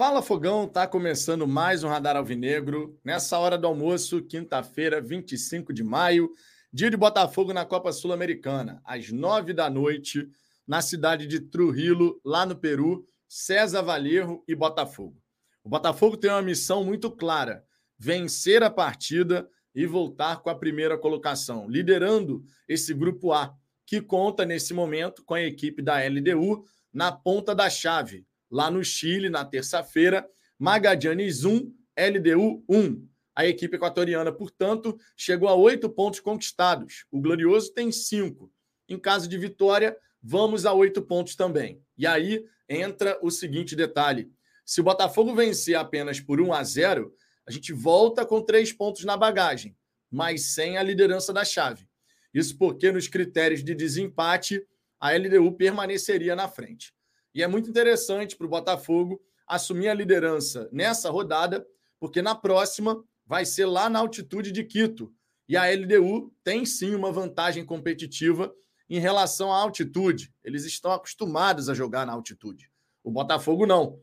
Fala Fogão, tá começando mais um Radar Alvinegro. Nessa hora do almoço, quinta-feira, 25 de maio, dia de Botafogo na Copa Sul-Americana, às nove da noite, na cidade de Trujillo, lá no Peru, César Valerro e Botafogo. O Botafogo tem uma missão muito clara: vencer a partida e voltar com a primeira colocação, liderando esse grupo A, que conta nesse momento com a equipe da LDU na ponta da chave lá no Chile, na terça-feira. Magadianes 1, LDU 1. A equipe equatoriana, portanto, chegou a oito pontos conquistados. O Glorioso tem cinco. Em caso de vitória, vamos a oito pontos também. E aí entra o seguinte detalhe: se o Botafogo vencer apenas por 1 a 0, a gente volta com três pontos na bagagem, mas sem a liderança da chave. Isso porque, nos critérios de desempate, a LDU permaneceria na frente. E é muito interessante para o Botafogo assumir a liderança nessa rodada, porque na próxima vai ser lá na altitude de Quito. E a LDU tem sim uma vantagem competitiva em relação à altitude. Eles estão acostumados a jogar na altitude. O Botafogo não.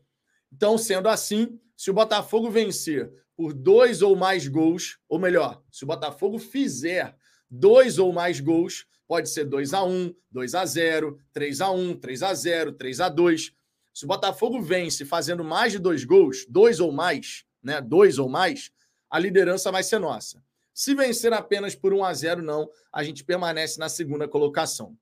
Então, sendo assim, se o Botafogo vencer por dois ou mais gols, ou melhor, se o Botafogo fizer dois ou mais gols, Pode ser 2 a 1 2 a 0 3 a 1 3 a 0 3 a 2 Se o Botafogo vence fazendo mais de dois gols, dois ou mais, né? Dois ou mais, a liderança vai ser nossa. Se vencer apenas por 1 a 0 não, a gente permanece na segunda colocação.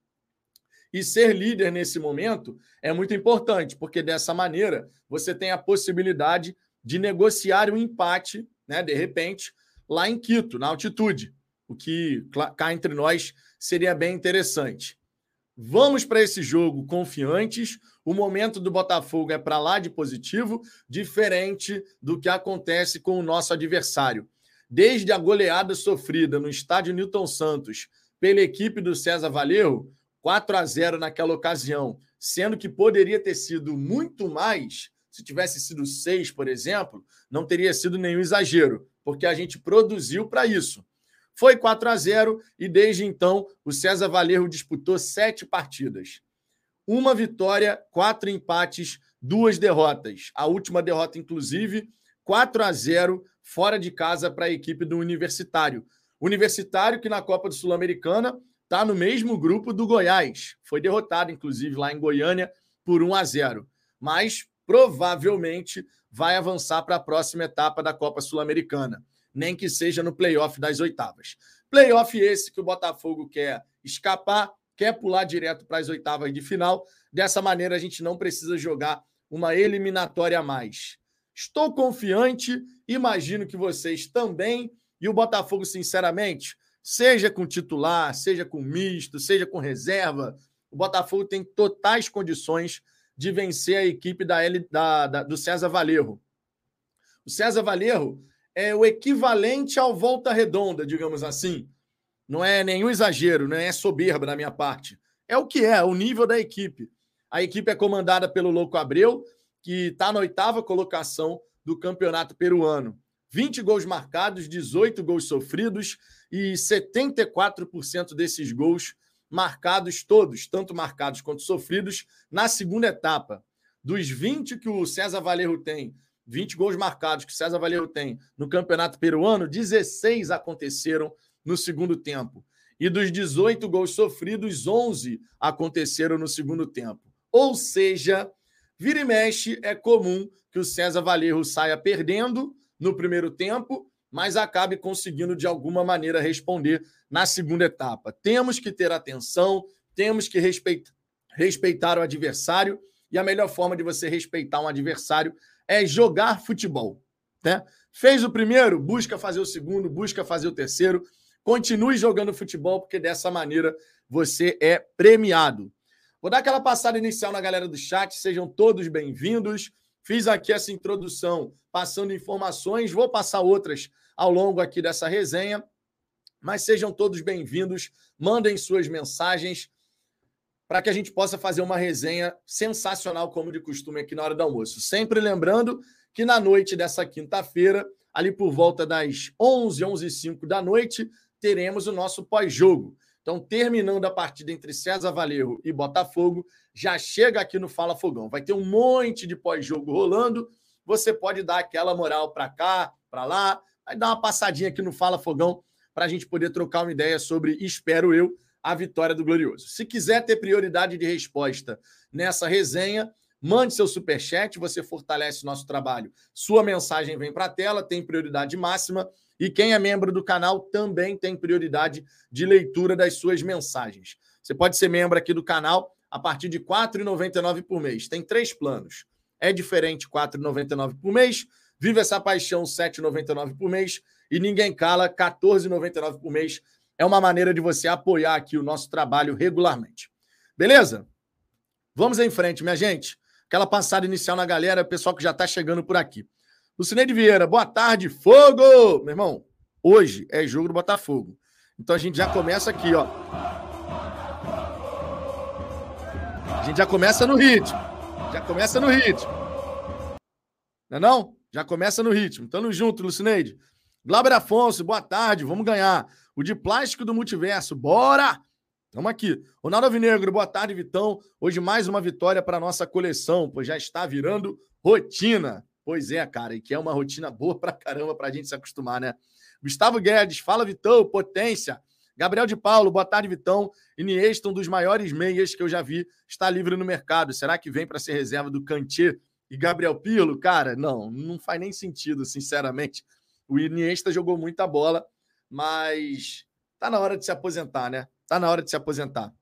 E ser líder nesse momento é muito importante, porque dessa maneira você tem a possibilidade de negociar um empate, né, de repente, lá em Quito, na altitude. O que cá entre nós seria bem interessante. Vamos para esse jogo confiantes. O momento do Botafogo é para lá de positivo, diferente do que acontece com o nosso adversário. Desde a goleada sofrida no estádio Newton Santos pela equipe do César Valerro, 4 a 0 naquela ocasião, sendo que poderia ter sido muito mais, se tivesse sido 6, por exemplo, não teria sido nenhum exagero, porque a gente produziu para isso. Foi 4 a 0 e desde então o César Valerro disputou sete partidas. Uma vitória, quatro empates, duas derrotas. A última derrota, inclusive, 4 a 0 fora de casa para a equipe do Universitário. Universitário que na Copa do Sul-Americana está no mesmo grupo do Goiás. Foi derrotado, inclusive, lá em Goiânia por 1 a 0. Mas provavelmente vai avançar para a próxima etapa da Copa Sul-Americana nem que seja no playoff das oitavas. Playoff esse que o Botafogo quer escapar, quer pular direto para as oitavas de final. Dessa maneira, a gente não precisa jogar uma eliminatória a mais. Estou confiante, imagino que vocês também. E o Botafogo, sinceramente, seja com titular, seja com misto, seja com reserva, o Botafogo tem totais condições de vencer a equipe da, L, da, da do César Valerro. O César Valerro é o equivalente ao Volta Redonda, digamos assim. Não é nenhum exagero, não é soberba da minha parte. É o que é, o nível da equipe. A equipe é comandada pelo Louco Abreu, que está na oitava colocação do campeonato peruano. 20 gols marcados, 18 gols sofridos e 74% desses gols marcados todos, tanto marcados quanto sofridos, na segunda etapa. Dos 20 que o César Valerro tem 20 gols marcados que César Valerro tem no Campeonato Peruano, 16 aconteceram no segundo tempo. E dos 18 gols sofridos, 11 aconteceram no segundo tempo. Ou seja, vira e mexe é comum que o César Valerro saia perdendo no primeiro tempo, mas acabe conseguindo de alguma maneira responder na segunda etapa. Temos que ter atenção, temos que respeitar, respeitar o adversário, e a melhor forma de você respeitar um adversário é jogar futebol. Né? Fez o primeiro, busca fazer o segundo, busca fazer o terceiro. Continue jogando futebol, porque dessa maneira você é premiado. Vou dar aquela passada inicial na galera do chat, sejam todos bem-vindos. Fiz aqui essa introdução passando informações, vou passar outras ao longo aqui dessa resenha, mas sejam todos bem-vindos. Mandem suas mensagens para que a gente possa fazer uma resenha sensacional, como de costume, aqui na hora do almoço. Sempre lembrando que na noite dessa quinta-feira, ali por volta das 11, 11 e 05 da noite, teremos o nosso pós-jogo. Então, terminando a partida entre César Valerro e Botafogo, já chega aqui no Fala Fogão. Vai ter um monte de pós-jogo rolando você pode dar aquela moral para cá, para lá, vai dar uma passadinha aqui no Fala Fogão para a gente poder trocar uma ideia sobre, espero eu, a vitória do Glorioso. Se quiser ter prioridade de resposta nessa resenha, mande seu super chat, você fortalece o nosso trabalho. Sua mensagem vem para a tela, tem prioridade máxima e quem é membro do canal também tem prioridade de leitura das suas mensagens. Você pode ser membro aqui do canal a partir de R$ 4,99 por mês. Tem três planos. É diferente R$ 4,99 por mês. Vive essa paixão R$ 7,99 por mês. E ninguém cala R$ 14,99 por mês. É uma maneira de você apoiar aqui o nosso trabalho regularmente. Beleza? Vamos em frente, minha gente. Aquela passada inicial na galera, pessoal que já está chegando por aqui. Lucineide Vieira, boa tarde, fogo! Meu irmão, hoje é jogo do Botafogo. Então a gente já começa aqui, ó. A gente já começa no ritmo. Já começa no ritmo. Não é não? Já começa no ritmo. Tamo junto, Lucineide. Glauber Afonso, boa tarde, vamos ganhar. O de plástico do multiverso, bora! Tamo aqui. Ronaldo Alvinegro, boa tarde, Vitão. Hoje mais uma vitória para nossa coleção, pois já está virando rotina. Pois é, cara, e que é uma rotina boa pra caramba pra gente se acostumar, né? Gustavo Guedes, fala Vitão, potência. Gabriel de Paulo, boa tarde, Vitão. Iniesta, um dos maiores meias que eu já vi, está livre no mercado. Será que vem para ser reserva do Cantier e Gabriel Pirlo? Cara, não, não faz nem sentido, sinceramente. O Iniesta jogou muita bola, mas tá na hora de se aposentar, né? Tá na hora de se aposentar.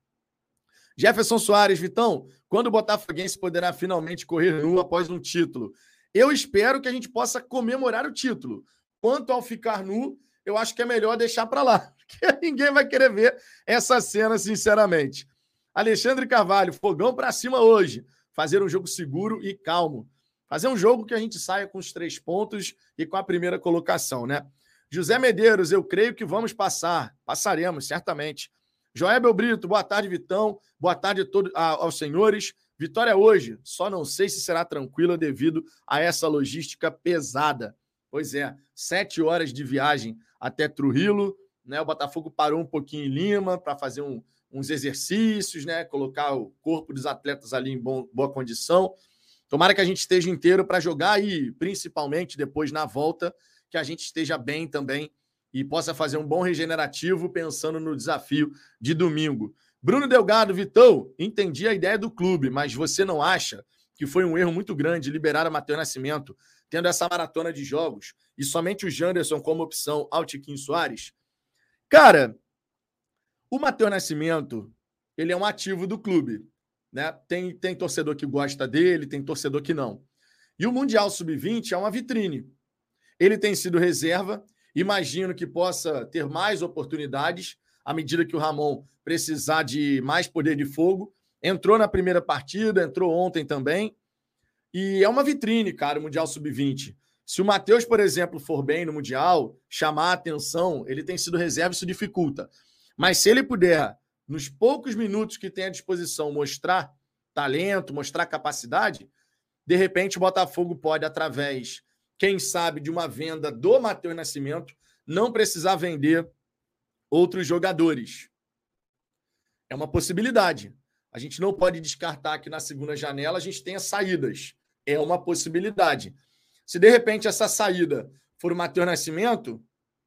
Jefferson Soares, Vitão, quando o Botafoguense poderá finalmente correr nu após um título? Eu espero que a gente possa comemorar o título. Quanto ao ficar nu, eu acho que é melhor deixar para lá, porque ninguém vai querer ver essa cena, sinceramente. Alexandre Carvalho, fogão para cima hoje. Fazer um jogo seguro e calmo. Fazer um jogo que a gente saia com os três pontos e com a primeira colocação, né? José Medeiros, eu creio que vamos passar. Passaremos, certamente. Joébel Brito, boa tarde, Vitão. Boa tarde a a, aos senhores. Vitória hoje, só não sei se será tranquila devido a essa logística pesada. Pois é, sete horas de viagem até Trujillo, né? O Botafogo parou um pouquinho em Lima para fazer um, uns exercícios, né? Colocar o corpo dos atletas ali em bom, boa condição. Tomara que a gente esteja inteiro para jogar e, principalmente depois na volta, que a gente esteja bem também e possa fazer um bom regenerativo pensando no desafio de domingo. Bruno Delgado, Vitão, entendi a ideia do clube, mas você não acha que foi um erro muito grande liberar a Matheus Nascimento, tendo essa maratona de jogos, e somente o Janderson como opção ao Tiquinho Soares? Cara, o Matheus Nascimento, ele é um ativo do clube. Né? Tem, tem torcedor que gosta dele, tem torcedor que não. E o Mundial Sub-20 é uma vitrine. Ele tem sido reserva, imagino que possa ter mais oportunidades à medida que o Ramon precisar de mais poder de fogo. Entrou na primeira partida, entrou ontem também. E é uma vitrine, cara, o Mundial Sub-20. Se o Matheus, por exemplo, for bem no Mundial, chamar a atenção, ele tem sido reserva, isso dificulta. Mas se ele puder, nos poucos minutos que tem à disposição, mostrar talento, mostrar capacidade, de repente o Botafogo pode, através, quem sabe, de uma venda do Matheus Nascimento, não precisar vender outros jogadores. É uma possibilidade. A gente não pode descartar que na segunda janela a gente tenha saídas. É uma possibilidade. Se de repente essa saída for o Matheus Nascimento,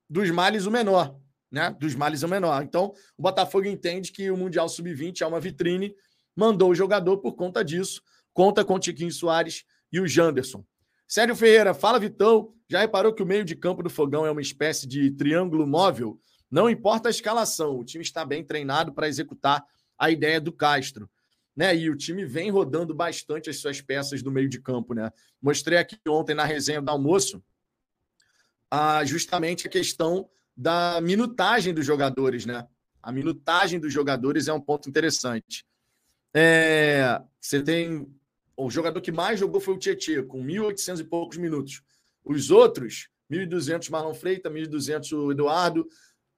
dos males o menor, né? Dos males o menor. Então, o Botafogo entende que o Mundial Sub-20 é uma vitrine, mandou o jogador por conta disso, conta com o Tiquinho Soares e o Janderson. Sérgio Ferreira, fala Vitão, já reparou que o meio de campo do Fogão é uma espécie de triângulo móvel? Não importa a escalação, o time está bem treinado para executar a ideia do Castro. Né? E o time vem rodando bastante as suas peças do meio de campo. Né? Mostrei aqui ontem na resenha do almoço ah, justamente a questão da minutagem dos jogadores. Né? A minutagem dos jogadores é um ponto interessante. É, você tem. O jogador que mais jogou foi o Tietchan, com 1.800 e poucos minutos. Os outros, 1.200 Marlon Freitas, 1.200 o Eduardo,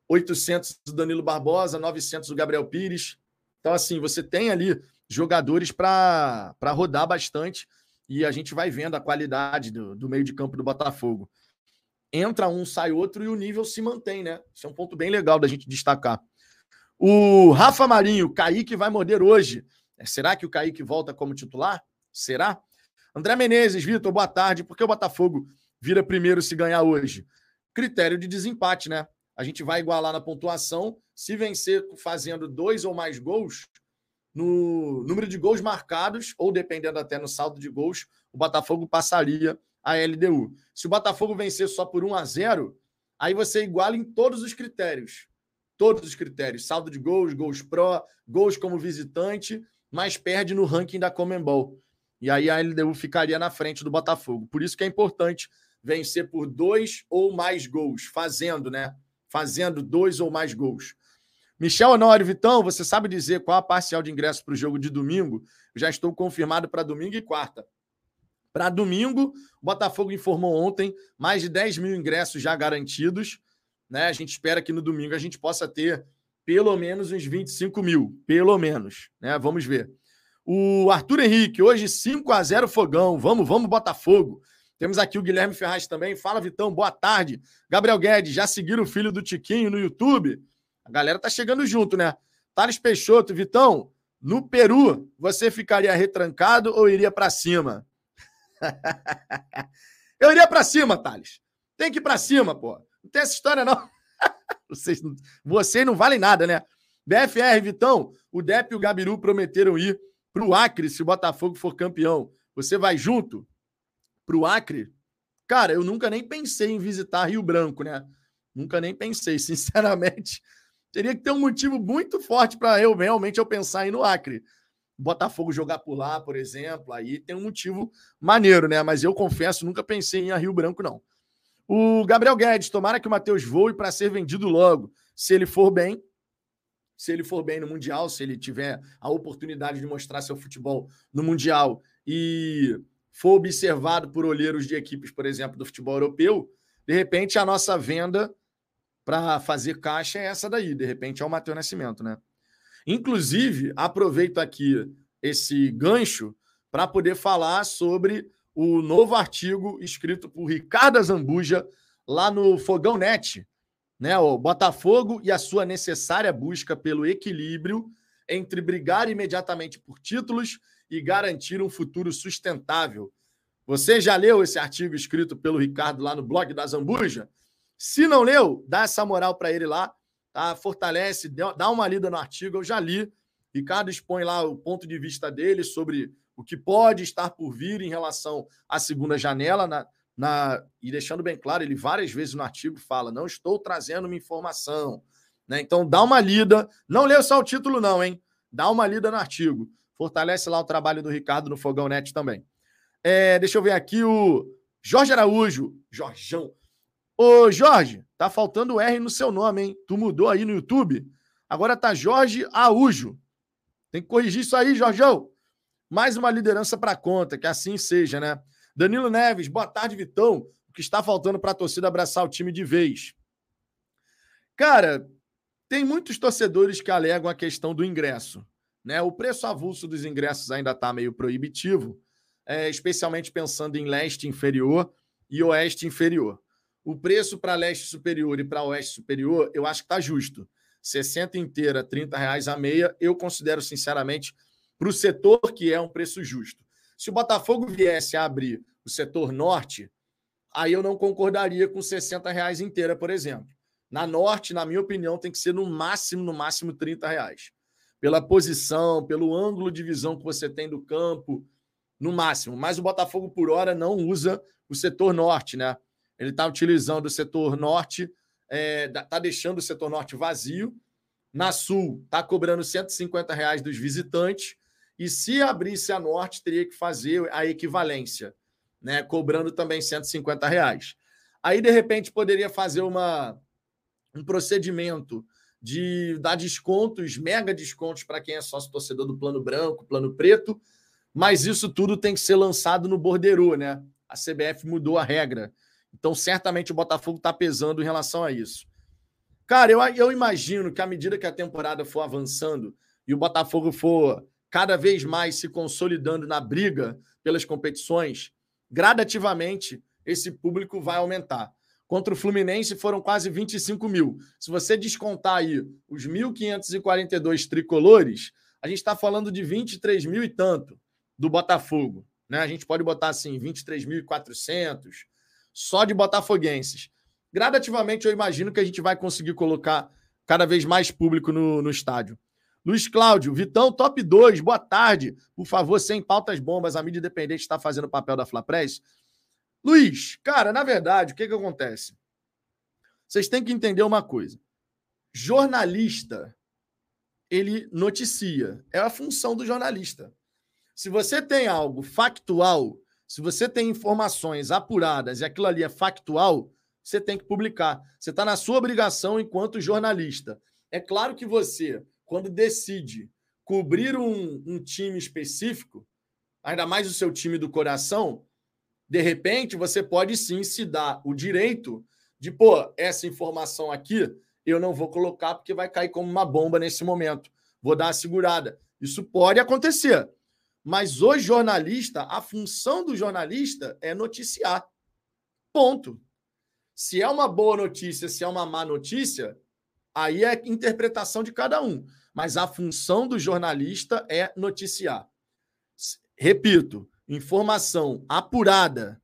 800 do Danilo Barbosa, 900 do Gabriel Pires. Então, assim, você tem ali jogadores para rodar bastante e a gente vai vendo a qualidade do, do meio de campo do Botafogo. Entra um, sai outro e o nível se mantém, né? Isso é um ponto bem legal da gente destacar. O Rafa Marinho, Kaique vai morder hoje. É, será que o Kaique volta como titular? Será? André Menezes, Vitor, boa tarde. Por que o Botafogo vira primeiro se ganhar hoje? Critério de desempate, né? A gente vai igualar na pontuação. Se vencer fazendo dois ou mais gols, no número de gols marcados, ou dependendo até no saldo de gols, o Botafogo passaria a LDU. Se o Botafogo vencer só por 1 a 0, aí você iguala em todos os critérios. Todos os critérios. Saldo de gols, gols pró, gols como visitante, mas perde no ranking da Comembol. E aí a LDU ficaria na frente do Botafogo. Por isso que é importante vencer por dois ou mais gols, fazendo, né? Fazendo dois ou mais gols. Michel Honório, Vitão, você sabe dizer qual a parcial de ingresso para o jogo de domingo? Eu já estou confirmado para domingo e quarta. Para domingo, o Botafogo informou ontem mais de 10 mil ingressos já garantidos. Né? A gente espera que no domingo a gente possa ter pelo menos uns 25 mil. Pelo menos. Né? Vamos ver. O Arthur Henrique, hoje 5 a 0 Fogão. Vamos, vamos, Botafogo. Temos aqui o Guilherme Ferraz também. Fala, Vitão, boa tarde. Gabriel Guedes, já seguiram o filho do Tiquinho no YouTube? A galera tá chegando junto, né? Thales Peixoto, Vitão, no Peru, você ficaria retrancado ou iria para cima? Eu iria para cima, Thales. Tem que ir para cima, pô. Não tem essa história, não. Vocês, vocês não valem nada, né? BFR, Vitão, o Dep e o Gabiru prometeram ir para o Acre se o Botafogo for campeão. Você vai junto para o Acre? Cara, eu nunca nem pensei em visitar Rio Branco, né? Nunca nem pensei, sinceramente. Teria que ter um motivo muito forte para eu realmente eu pensar em no Acre. Botafogo jogar por lá, por exemplo, aí tem um motivo maneiro, né? Mas eu confesso, nunca pensei em ir a Rio Branco, não. O Gabriel Guedes, tomara que o Matheus voe para ser vendido logo. Se ele for bem, se ele for bem no Mundial, se ele tiver a oportunidade de mostrar seu futebol no Mundial e for observado por olheiros de equipes, por exemplo, do futebol europeu, de repente a nossa venda para fazer caixa é essa daí. De repente é o Matheus Nascimento, né? Inclusive, aproveito aqui esse gancho para poder falar sobre o novo artigo escrito por Ricardo Zambuja lá no Fogão Net, né? O Botafogo e a sua necessária busca pelo equilíbrio entre brigar imediatamente por títulos e garantir um futuro sustentável. Você já leu esse artigo escrito pelo Ricardo lá no blog da Zambuja? Se não leu, dá essa moral para ele lá tá? Fortalece, dá uma lida no artigo, eu já li. Ricardo expõe lá o ponto de vista dele sobre o que pode estar por vir em relação à segunda janela, na, na, e deixando bem claro, ele várias vezes no artigo fala: não estou trazendo uma informação. Né? Então dá uma lida, não leu só o título, não, hein? Dá uma lida no artigo. Fortalece lá o trabalho do Ricardo no Fogão Net também. É, deixa eu ver aqui o Jorge Araújo, Jorjão. Ô, Jorge, tá faltando R no seu nome, hein? Tu mudou aí no YouTube. Agora tá Jorge Araújo. Tem que corrigir isso aí, Jorgão. Mais uma liderança para conta, que assim seja, né? Danilo Neves, boa tarde, Vitão. O que está faltando para a torcida abraçar o time de vez? Cara, tem muitos torcedores que alegam a questão do ingresso. Né? O preço avulso dos ingressos ainda está meio proibitivo, é, especialmente pensando em leste inferior e oeste inferior. O preço para leste superior e para oeste superior, eu acho que está justo. 60 inteira, 30 reais a meia, eu considero, sinceramente, para o setor que é um preço justo. Se o Botafogo viesse a abrir o setor norte, aí eu não concordaria com 60 reais inteira, por exemplo. Na norte, na minha opinião, tem que ser no máximo, no máximo 30 reais. Pela posição, pelo ângulo de visão que você tem do campo, no máximo. Mas o Botafogo, por hora, não usa o setor norte, né? Ele está utilizando o setor norte, está é, tá deixando o setor norte vazio. Na sul, está cobrando 150 reais dos visitantes. E se abrisse a norte, teria que fazer a equivalência, né? cobrando também 150 reais. Aí, de repente, poderia fazer uma, um procedimento de dar descontos, mega descontos para quem é sócio torcedor do plano branco, plano preto, mas isso tudo tem que ser lançado no bordeiro, né? A CBF mudou a regra. Então, certamente o Botafogo está pesando em relação a isso. Cara, eu, eu imagino que à medida que a temporada for avançando e o Botafogo for cada vez mais se consolidando na briga pelas competições, gradativamente esse público vai aumentar. Contra o Fluminense foram quase 25 mil. Se você descontar aí os 1.542 tricolores, a gente está falando de 23 mil e tanto do Botafogo. né? A gente pode botar assim 23.400 só de botafoguenses. Gradativamente eu imagino que a gente vai conseguir colocar cada vez mais público no, no estádio. Luiz Cláudio, Vitão, top 2, boa tarde. Por favor, sem pautas bombas, a mídia independente está fazendo o papel da Flapress. Luiz, cara, na verdade, o que, que acontece? Vocês têm que entender uma coisa. Jornalista, ele noticia. É a função do jornalista. Se você tem algo factual, se você tem informações apuradas e aquilo ali é factual, você tem que publicar. Você está na sua obrigação enquanto jornalista. É claro que você quando decide cobrir um, um time específico, ainda mais o seu time do coração, de repente você pode sim se dar o direito de, pô, essa informação aqui eu não vou colocar porque vai cair como uma bomba nesse momento. Vou dar a segurada. Isso pode acontecer. Mas o jornalista, a função do jornalista é noticiar. Ponto. Se é uma boa notícia, se é uma má notícia, aí é interpretação de cada um mas a função do jornalista é noticiar. Repito, informação apurada,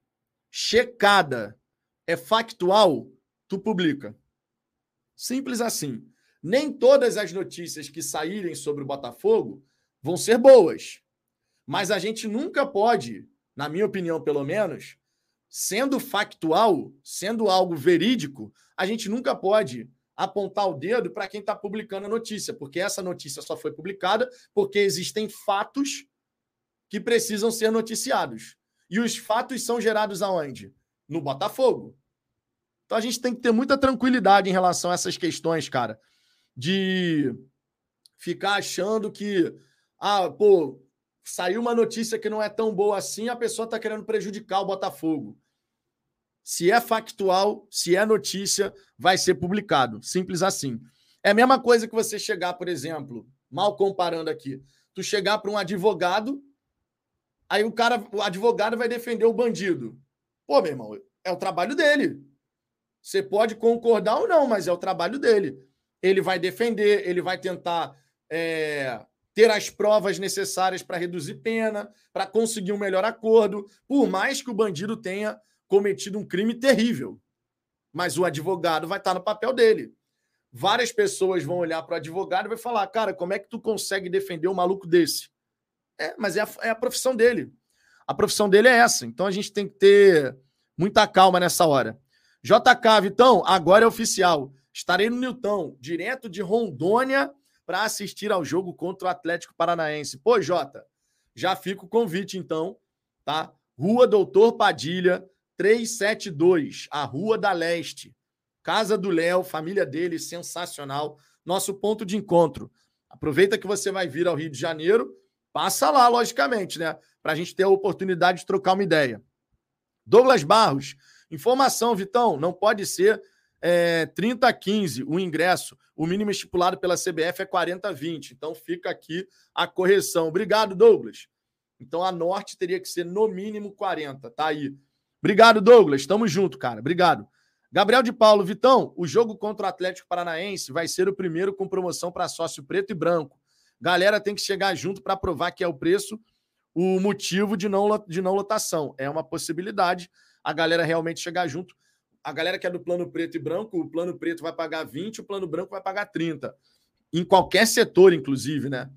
checada, é factual, tu publica. Simples assim. Nem todas as notícias que saírem sobre o Botafogo vão ser boas. Mas a gente nunca pode, na minha opinião, pelo menos, sendo factual, sendo algo verídico, a gente nunca pode apontar o dedo para quem está publicando a notícia, porque essa notícia só foi publicada porque existem fatos que precisam ser noticiados. E os fatos são gerados aonde? No Botafogo. Então a gente tem que ter muita tranquilidade em relação a essas questões, cara, de ficar achando que, ah, pô, saiu uma notícia que não é tão boa assim, a pessoa está querendo prejudicar o Botafogo. Se é factual, se é notícia, vai ser publicado. Simples assim. É a mesma coisa que você chegar, por exemplo, mal comparando aqui, tu chegar para um advogado, aí o cara, o advogado vai defender o bandido. Pô, meu irmão, é o trabalho dele. Você pode concordar ou não, mas é o trabalho dele. Ele vai defender, ele vai tentar é, ter as provas necessárias para reduzir pena, para conseguir um melhor acordo, por mais que o bandido tenha cometido um crime terrível. Mas o advogado vai estar no papel dele. Várias pessoas vão olhar para o advogado e vai falar: cara, como é que tu consegue defender um maluco desse? É, mas é a, é a profissão dele. A profissão dele é essa. Então a gente tem que ter muita calma nessa hora. JK, Vitão, agora é oficial. Estarei no Newton, direto de Rondônia, para assistir ao jogo contra o Atlético Paranaense. Pô, Jota, já fica o convite, então, tá? Rua Doutor Padilha, 372, a Rua da Leste. Casa do Léo, família dele, sensacional. Nosso ponto de encontro. Aproveita que você vai vir ao Rio de Janeiro, passa lá, logicamente, né? Para a gente ter a oportunidade de trocar uma ideia. Douglas Barros, informação, Vitão, não pode ser é, 30 a 15 o ingresso. O mínimo estipulado pela CBF é 40 a 20. Então fica aqui a correção. Obrigado, Douglas. Então a Norte teria que ser no mínimo 40. Tá aí. Obrigado, Douglas. Tamo junto, cara. Obrigado. Gabriel de Paulo, Vitão, o jogo contra o Atlético Paranaense vai ser o primeiro com promoção para sócio preto e branco. Galera tem que chegar junto para provar que é o preço, o motivo de não, de não lotação. É uma possibilidade a galera realmente chegar junto. A galera que é do plano preto e branco, o plano preto vai pagar 20, o plano branco vai pagar 30. Em qualquer setor, inclusive, né?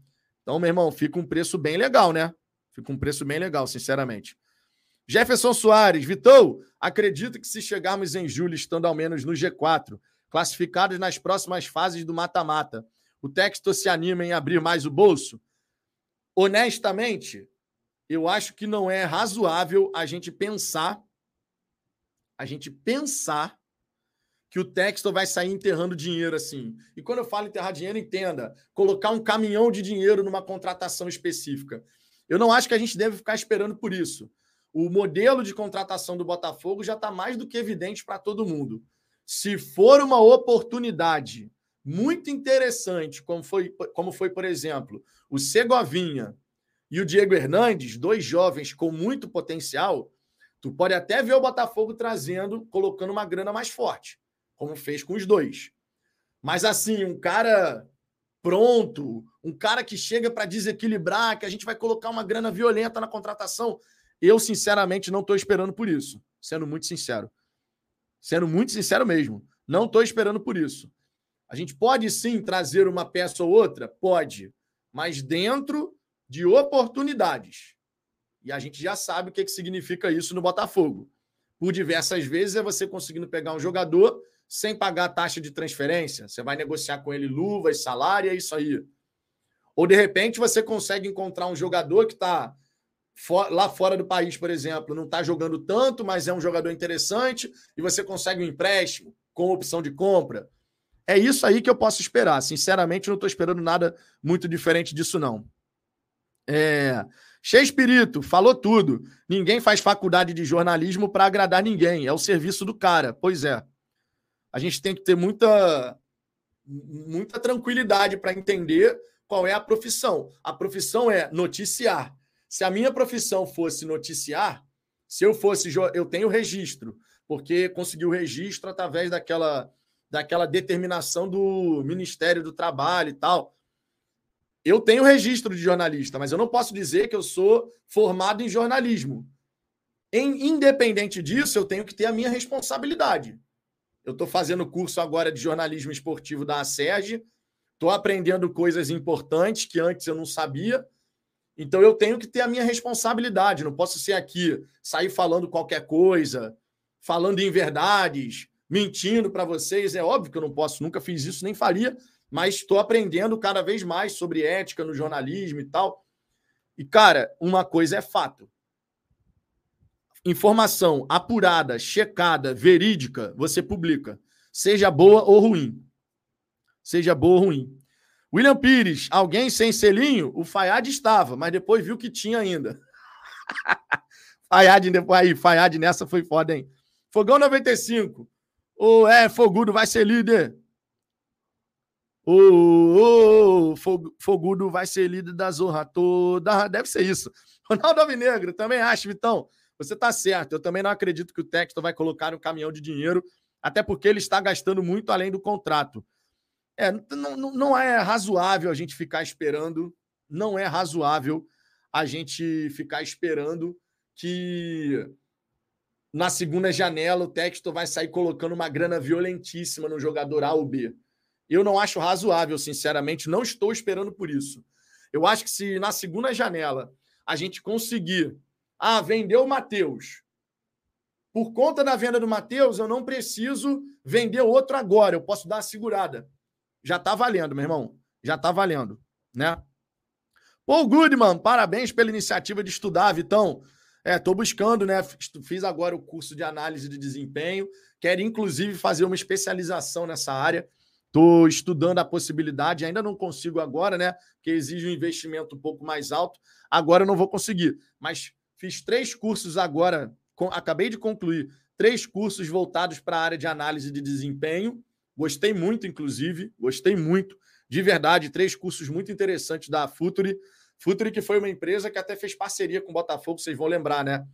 Então, meu irmão, fica um preço bem legal, né? Fica um preço bem legal, sinceramente. Jefferson Soares, Vitou, acredito que se chegarmos em julho, estando ao menos no G4, classificados nas próximas fases do mata-mata, o texto se anima em abrir mais o bolso? Honestamente, eu acho que não é razoável a gente pensar, a gente pensar que o texto vai sair enterrando dinheiro assim. E quando eu falo enterrar dinheiro, entenda, colocar um caminhão de dinheiro numa contratação específica. Eu não acho que a gente deve ficar esperando por isso o modelo de contratação do Botafogo já está mais do que evidente para todo mundo. Se for uma oportunidade muito interessante, como foi, como foi, por exemplo, o Segovinha e o Diego Hernandes, dois jovens com muito potencial, tu pode até ver o Botafogo trazendo, colocando uma grana mais forte, como fez com os dois. Mas assim, um cara pronto, um cara que chega para desequilibrar, que a gente vai colocar uma grana violenta na contratação, Eu, sinceramente, não estou esperando por isso. Sendo muito sincero. Sendo muito sincero mesmo. Não estou esperando por isso. A gente pode sim trazer uma peça ou outra? Pode. Mas dentro de oportunidades. E a gente já sabe o que, que significa isso no Botafogo. Por diversas vezes é você conseguindo pegar um jogador sem pagar a taxa de transferência. Você vai negociar com ele luvas, salário, é isso aí. Ou de repente você consegue encontrar um jogador que está lá fora do país, por exemplo, não está jogando tanto, mas é um jogador interessante e você consegue um empréstimo com opção de compra. É isso aí que eu posso esperar. Sinceramente, não estou esperando nada muito diferente disso, não. É. Espírito, falou tudo. Ninguém faz faculdade de jornalismo para agradar ninguém. É o serviço do cara. Pois é. A gente tem que ter muita, muita tranquilidade para entender qual é a profissão. A profissão é noticiar. Se a minha profissão fosse noticiar, se eu fosse. Eu tenho registro, porque consegui o registro através daquela, daquela determinação do Ministério do Trabalho e tal. Eu tenho registro de jornalista, mas eu não posso dizer que eu sou formado em jornalismo. Em, independente disso, eu tenho que ter a minha responsabilidade. Eu estou fazendo curso agora de jornalismo esportivo da ASERG, estou aprendendo coisas importantes que antes eu não sabia. Então eu tenho que ter a minha responsabilidade. Não posso ser aqui, sair falando qualquer coisa, falando em verdades, mentindo para vocês. É óbvio que eu não posso, nunca fiz isso, nem faria mas estou aprendendo cada vez mais sobre ética no jornalismo e tal. E, cara, uma coisa é fato. Informação apurada, checada, verídica, você publica. Seja boa ou ruim. Seja boa ou ruim. William Pires, alguém sem selinho? O Fayad estava, mas depois viu que tinha ainda. Fayad depois aí, Fayad nessa foi foda, hein? Fogão 95. O é, Fogudo vai ser líder. O, Fogudo vai ser líder da zorra toda. Deve ser isso. Ronaldo Alvinegro, também acho, Vitão. Você está certo. Eu também não acredito que o Texto vai colocar um caminhão de dinheiro, até porque ele está gastando muito além do contrato. É, não, não é razoável a gente ficar esperando, não é razoável a gente ficar esperando que na segunda janela o Texto vai sair colocando uma grana violentíssima no jogador A ou B. Eu não acho razoável, sinceramente, não estou esperando por isso. Eu acho que se na segunda janela a gente conseguir ah, vender o Matheus. Por conta da venda do Matheus, eu não preciso vender outro agora. Eu posso dar uma segurada. Já está valendo, meu irmão. Já está valendo, né? Paul Goodman, parabéns pela iniciativa de estudar, Vitão. É, estou buscando, né? Fiz agora o curso de análise de desempenho. Quero, inclusive, fazer uma especialização nessa área. Estou estudando a possibilidade, ainda não consigo agora, né? Porque exige um investimento um pouco mais alto. Agora eu não vou conseguir. Mas fiz três cursos agora, com, acabei de concluir três cursos voltados para a área de análise de desempenho. Gostei muito, inclusive, gostei muito, de verdade. Três cursos muito interessantes da Futuri. Futuri, que foi uma empresa que até fez parceria com o Botafogo, vocês vão lembrar, né?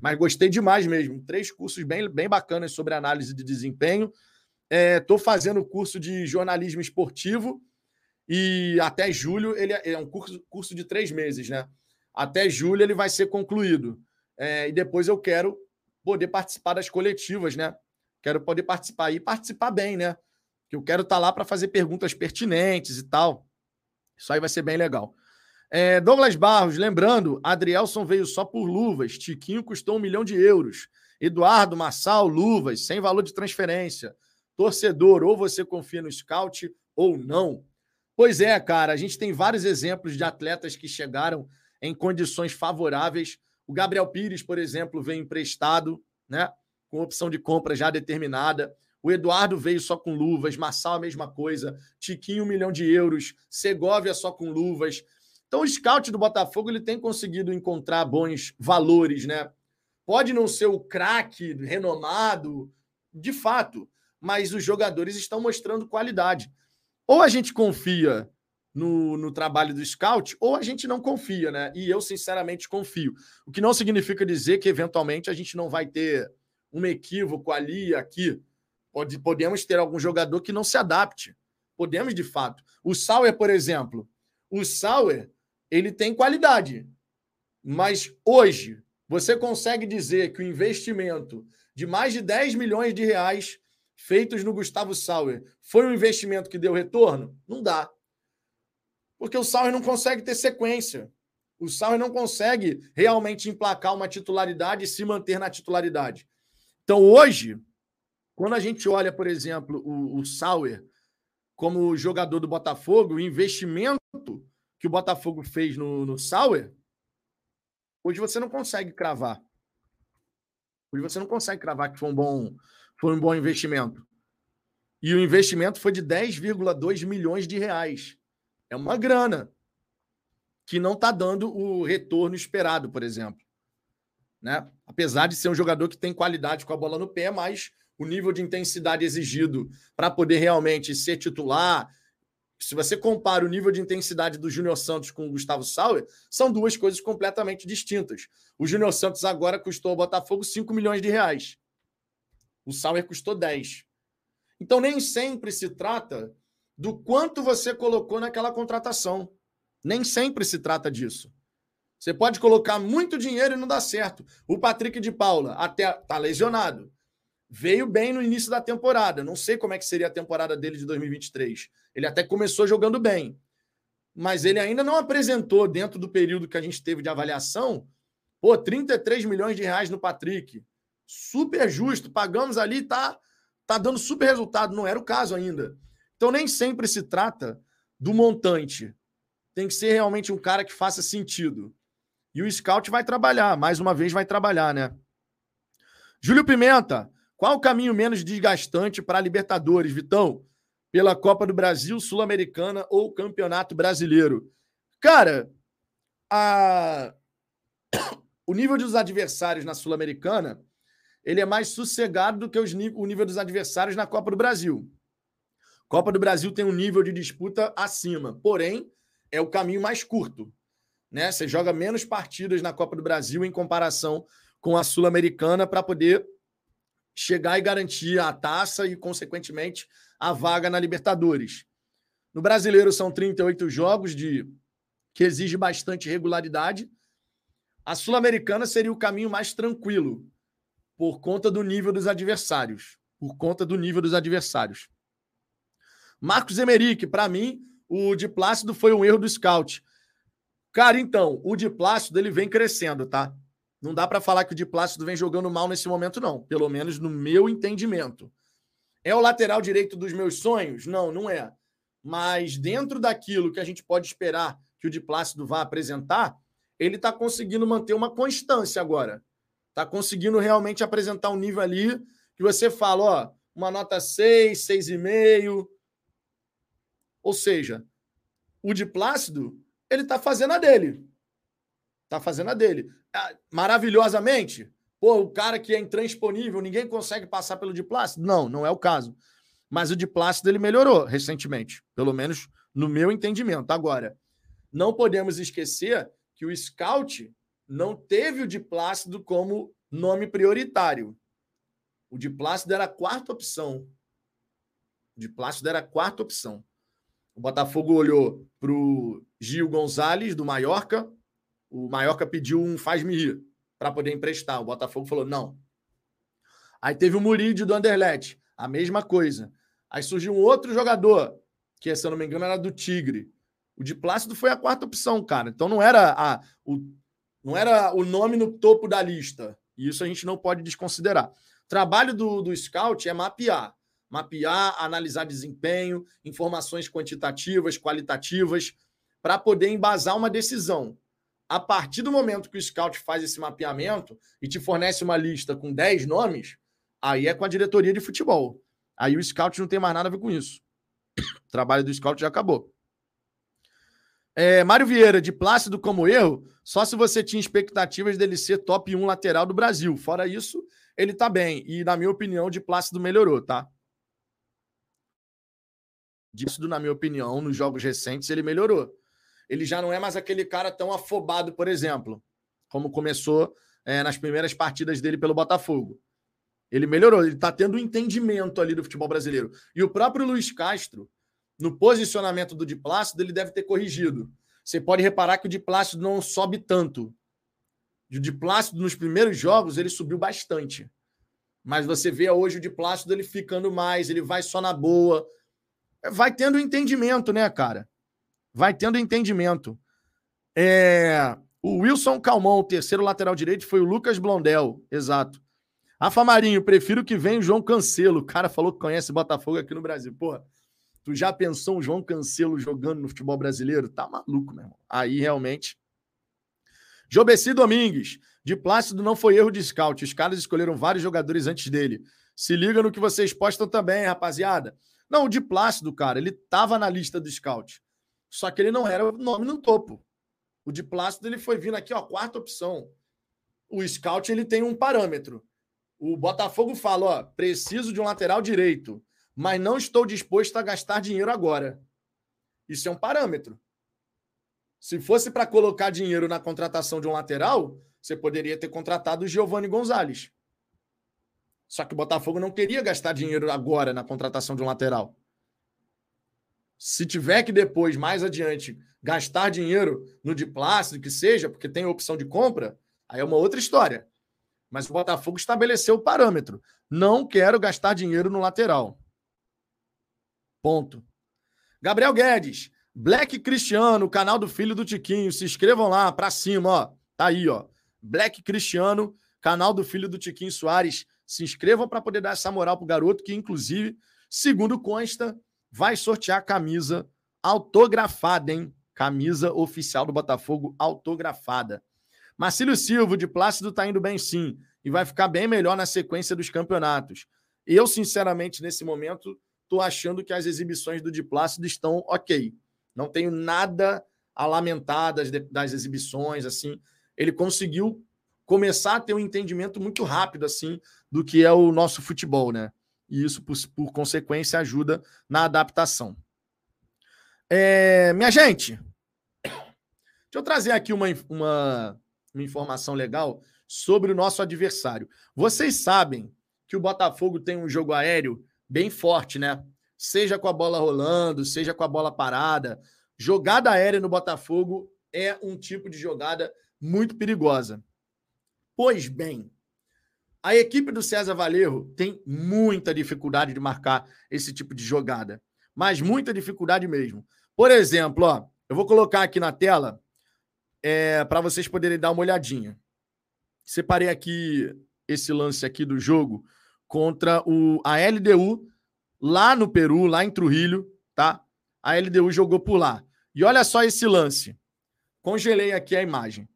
Mas gostei demais mesmo. Três cursos bem, bem bacanas sobre análise de desempenho. Estou é, fazendo curso de jornalismo esportivo e até julho ele é, é um curso, curso de três meses, né? Até julho ele vai ser concluído. É, e depois eu quero poder participar das coletivas, né? Quero poder participar e participar bem, né? Que eu quero estar tá lá para fazer perguntas pertinentes e tal. Isso aí vai ser bem legal. É, Douglas Barros, lembrando, Adrielson veio só por luvas, Tiquinho custou um milhão de euros. Eduardo Massal, luvas, sem valor de transferência. Torcedor, ou você confia no scout ou não. Pois é, cara, a gente tem vários exemplos de atletas que chegaram em condições favoráveis. O Gabriel Pires, por exemplo, veio emprestado, né? Com opção de compra já determinada. O Eduardo veio só com luvas, Massal a mesma coisa, Tiquinho um milhão de euros, Segovia só com luvas. Então o scout do Botafogo ele tem conseguido encontrar bons valores, né? Pode não ser o craque renomado, de fato, mas os jogadores estão mostrando qualidade. Ou a gente confia no, no trabalho do scout, ou a gente não confia, né? E eu, sinceramente, confio. O que não significa dizer que, eventualmente, a gente não vai ter um equívoco ali e aqui. Pode, podemos ter algum jogador que não se adapte. Podemos, de fato. O Sauer, por exemplo. O Sauer, ele tem qualidade. Mas hoje, Você consegue dizer que o investimento de mais de 10 milhões de reais feitos no Gustavo Sauer foi um investimento que deu retorno? Não dá. Porque o Sauer não consegue ter sequência. O Sauer não consegue realmente emplacar uma titularidade e se manter na titularidade. Então, hoje, quando a gente olha, por exemplo, o, o Sauer como jogador do Botafogo, o investimento que o Botafogo fez no, no Sauer, hoje você não consegue cravar. Hoje você não consegue cravar que foi um bom, foi um bom investimento. E o investimento foi de 10,2 milhões de reais. É uma grana que não está dando o retorno esperado, por exemplo. Né? Apesar de ser um jogador que tem qualidade com a bola no pé, mas o nível de intensidade exigido para poder realmente ser titular. Se você compara o nível de intensidade do Júnior Santos com o Gustavo Sauer, são duas coisas completamente distintas. O Júnior Santos agora custou ao Botafogo 5 milhões de reais. O Sauer custou 10. Então nem sempre se trata do quanto você colocou naquela contratação. Nem sempre se trata disso. Você pode colocar muito dinheiro e não dá certo. O Patrick de Paula até tá lesionado. Veio bem no início da temporada. Não sei como é que seria a temporada dele de 2023. Ele até começou jogando bem. Mas ele ainda não apresentou dentro do período que a gente teve de avaliação, pô, 33 milhões de reais no Patrick. Super justo, pagamos ali, tá tá dando super resultado, não era o caso ainda. Então nem sempre se trata do montante tem que ser realmente um cara que faça sentido. E o scout vai trabalhar, mais uma vez vai trabalhar, né? Júlio Pimenta, qual o caminho menos desgastante para a Libertadores, Vitão? Pela Copa do Brasil, Sul-Americana ou Campeonato Brasileiro? Cara, a... o nível dos adversários na Sul-Americana ele é mais sossegado do que os, o nível dos adversários na Copa do Brasil. Copa do Brasil tem um nível de disputa acima, porém é o caminho mais curto. Né? Você joga menos partidas na Copa do Brasil em comparação com a Sul-Americana para poder chegar e garantir a taça e, consequentemente, a vaga na Libertadores. No brasileiro são 38 jogos de que exige bastante regularidade. A Sul-Americana seria o caminho mais tranquilo, por conta do nível dos adversários. Por conta do nível dos adversários. Marcos Emerick, para mim, o de Plácido foi um erro do scout. Cara, então, o de Plácido ele vem crescendo, tá? Não dá para falar que o de Plácido vem jogando mal nesse momento, não. Pelo menos no meu entendimento. É o lateral direito dos meus sonhos? Não, não é. Mas dentro daquilo que a gente pode esperar que o de Plácido vá apresentar, ele está conseguindo manter uma constância agora. Está conseguindo realmente apresentar um nível ali que você fala, ó, uma nota 6, 6,5, ou seja, o de Plácido, ele está fazendo a dele. Está fazendo a dele. Ah, maravilhosamente. Pô, o cara que é intransponível, ninguém consegue passar pelo de Plácido? Não, não é o caso. Mas o de Plácido ele melhorou recentemente, pelo menos no meu entendimento. Agora, não podemos esquecer que o Scout não teve o de Plácido como nome prioritário. O de Plácido era a quarta opção. O de Plácido era a quarta opção. O Botafogo olhou para o Gil Gonzalez, do Mallorca. O Mallorca pediu um faz-me rir para poder emprestar. O Botafogo falou não. Aí teve o Murid do Anderlecht, a mesma coisa. Aí surgiu um outro jogador, que, se eu não me engano, era do Tigre. O de Plácido foi a quarta opção, cara. Então não era, a, o, não era o nome no topo da lista. E isso a gente não pode desconsiderar. O trabalho do, do scout é mapear mapear, analisar desempenho, informações quantitativas, qualitativas, para poder embasar uma decisão. A partir do momento que o scout faz esse mapeamento e te fornece uma lista com 10 nomes, aí é com a diretoria de futebol. Aí o scout não tem mais nada a ver com isso. O trabalho do scout já acabou. É, Mário Vieira, de Plácido como erro, só se você tinha expectativas dele ser top 1 lateral do Brasil. Fora isso, ele tá bem. E, na minha opinião, de Plácido melhorou, tá? disso, na minha opinião, nos jogos recentes, ele melhorou. Ele já não é mais aquele cara tão afobado, por exemplo, como começou é, nas primeiras partidas dele pelo Botafogo. Ele melhorou, ele está tendo um entendimento ali do futebol brasileiro. E o próprio Luiz Castro, no posicionamento do Diplácido, ele deve ter corrigido. Você pode reparar que o Diplácido não sobe tanto. O de Plácido, nos primeiros jogos, ele subiu bastante. Mas você vê hoje o de Plácido ele ficando mais, ele vai só na boa. Vai tendo entendimento, né, cara? Vai tendo entendimento. É... O Wilson Calmon, o terceiro lateral direito, foi o Lucas Blondel. Exato. Rafa Marinho, prefiro que venha o João Cancelo. O cara falou que conhece Botafogo aqui no Brasil. Porra, tu já pensou um João Cancelo jogando no futebol brasileiro? Tá maluco, meu irmão. Aí realmente. Jobeci Domingues. De Plácido não foi erro de scout. Os caras escolheram vários jogadores antes dele. Se liga no que vocês postam também, rapaziada. Não, o de Plácido, cara, ele tava na lista do scout. Só que ele não era o nome no topo. O de Plácido ele foi vindo aqui, ó, quarta opção. O scout ele tem um parâmetro. O Botafogo fala, ó, preciso de um lateral direito, mas não estou disposto a gastar dinheiro agora. Isso é um parâmetro. Se fosse para colocar dinheiro na contratação de um lateral, você poderia ter contratado o Giovanni Gonzalez. Só que o Botafogo não queria gastar dinheiro agora na contratação de um lateral. Se tiver que depois, mais adiante, gastar dinheiro no de plástico, que seja, porque tem opção de compra, aí é uma outra história. Mas o Botafogo estabeleceu o parâmetro. Não quero gastar dinheiro no lateral. Ponto. Gabriel Guedes, Black Cristiano, canal do filho do Tiquinho. Se inscrevam lá, pra cima, ó. Tá aí, ó. Black Cristiano, canal do filho do Tiquinho Soares. Se inscrevam para poder dar essa moral pro garoto, que inclusive, segundo consta, vai sortear a camisa autografada, hein? Camisa oficial do Botafogo autografada. Marcílio Silva, de Plácido, tá indo bem sim. E vai ficar bem melhor na sequência dos campeonatos. Eu, sinceramente, nesse momento, tô achando que as exibições do de Plácido estão ok. Não tenho nada a lamentar das, das exibições, assim ele conseguiu começar a ter um entendimento muito rápido assim do que é o nosso futebol, né? E isso, por, por consequência, ajuda na adaptação. É, minha gente, deixa eu trazer aqui uma, uma, uma informação legal sobre o nosso adversário. Vocês sabem que o Botafogo tem um jogo aéreo bem forte, né? Seja com a bola rolando, seja com a bola parada. Jogada aérea no Botafogo é um tipo de jogada muito perigosa. Pois bem, a equipe do César Valerro tem muita dificuldade de marcar esse tipo de jogada, mas muita dificuldade mesmo. Por exemplo, ó, eu vou colocar aqui na tela é, para vocês poderem dar uma olhadinha. Separei aqui esse lance aqui do jogo contra o, a LDU lá no Peru, lá em Trujillo, tá? A LDU jogou por lá. E olha só esse lance. Congelei aqui a imagem.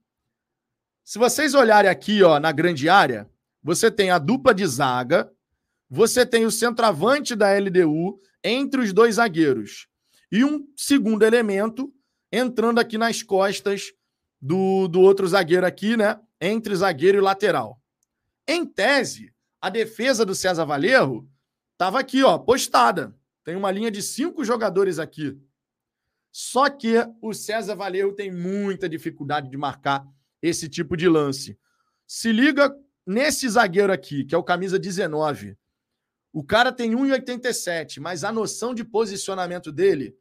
Se vocês olharem aqui, ó, na grande área, você tem a dupla de zaga, você tem o centroavante da LDU entre os dois zagueiros. E um segundo elemento entrando aqui nas costas do, do outro zagueiro aqui, né? Entre zagueiro e lateral. Em tese, a defesa do César Valerro estava aqui, ó, postada. Tem uma linha de cinco jogadores aqui. Só que o César Valerro tem muita dificuldade de marcar esse tipo de lance. Se liga nesse zagueiro aqui, que é o camisa 19. O cara tem 1,87, mas a noção de posicionamento dele,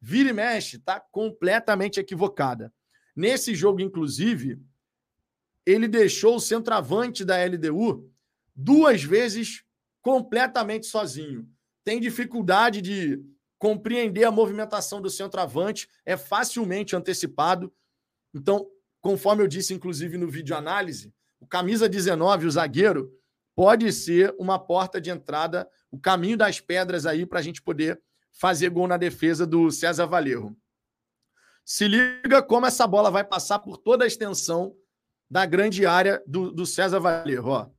vira e mexe, está completamente equivocada. Nesse jogo, inclusive, ele deixou o centroavante da LDU duas vezes completamente sozinho. Tem dificuldade de compreender a movimentação do centroavante, é facilmente antecipado. Então, conforme eu disse, inclusive, no vídeo análise, camisa 19, o zagueiro, pode ser uma porta de entrada, o caminho das pedras aí para a gente poder fazer gol na defesa do César Valerro. Se liga como essa bola vai passar por toda a extensão da grande área do, do César Valerro, ó.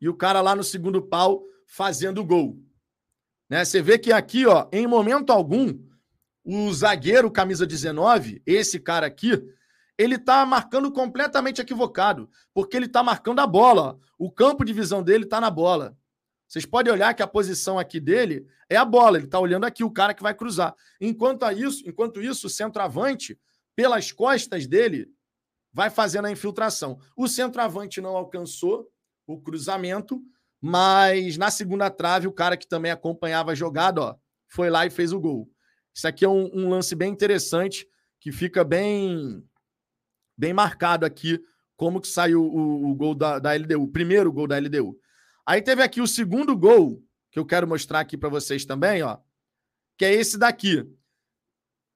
E o cara lá no segundo pau fazendo gol. Né? Você vê que aqui, ó, em momento algum, o zagueiro, camisa 19, esse cara aqui, ele tá marcando completamente equivocado, porque ele tá marcando a bola. O campo de visão dele tá na bola. Vocês podem olhar que a posição aqui dele é a bola, ele tá olhando aqui o cara que vai cruzar. Enquanto isso, enquanto isso, o centroavante, pelas costas dele, vai fazendo a infiltração. O centroavante não alcançou o cruzamento, mas na segunda trave, o cara que também acompanhava a jogada, ó, foi lá e fez o gol. Isso aqui é um, um lance bem interessante, que fica bem bem marcado aqui como que saiu o, o gol da, da LDU, o primeiro gol da LDU. Aí teve aqui o segundo gol, que eu quero mostrar aqui para vocês também, ó, que é esse daqui.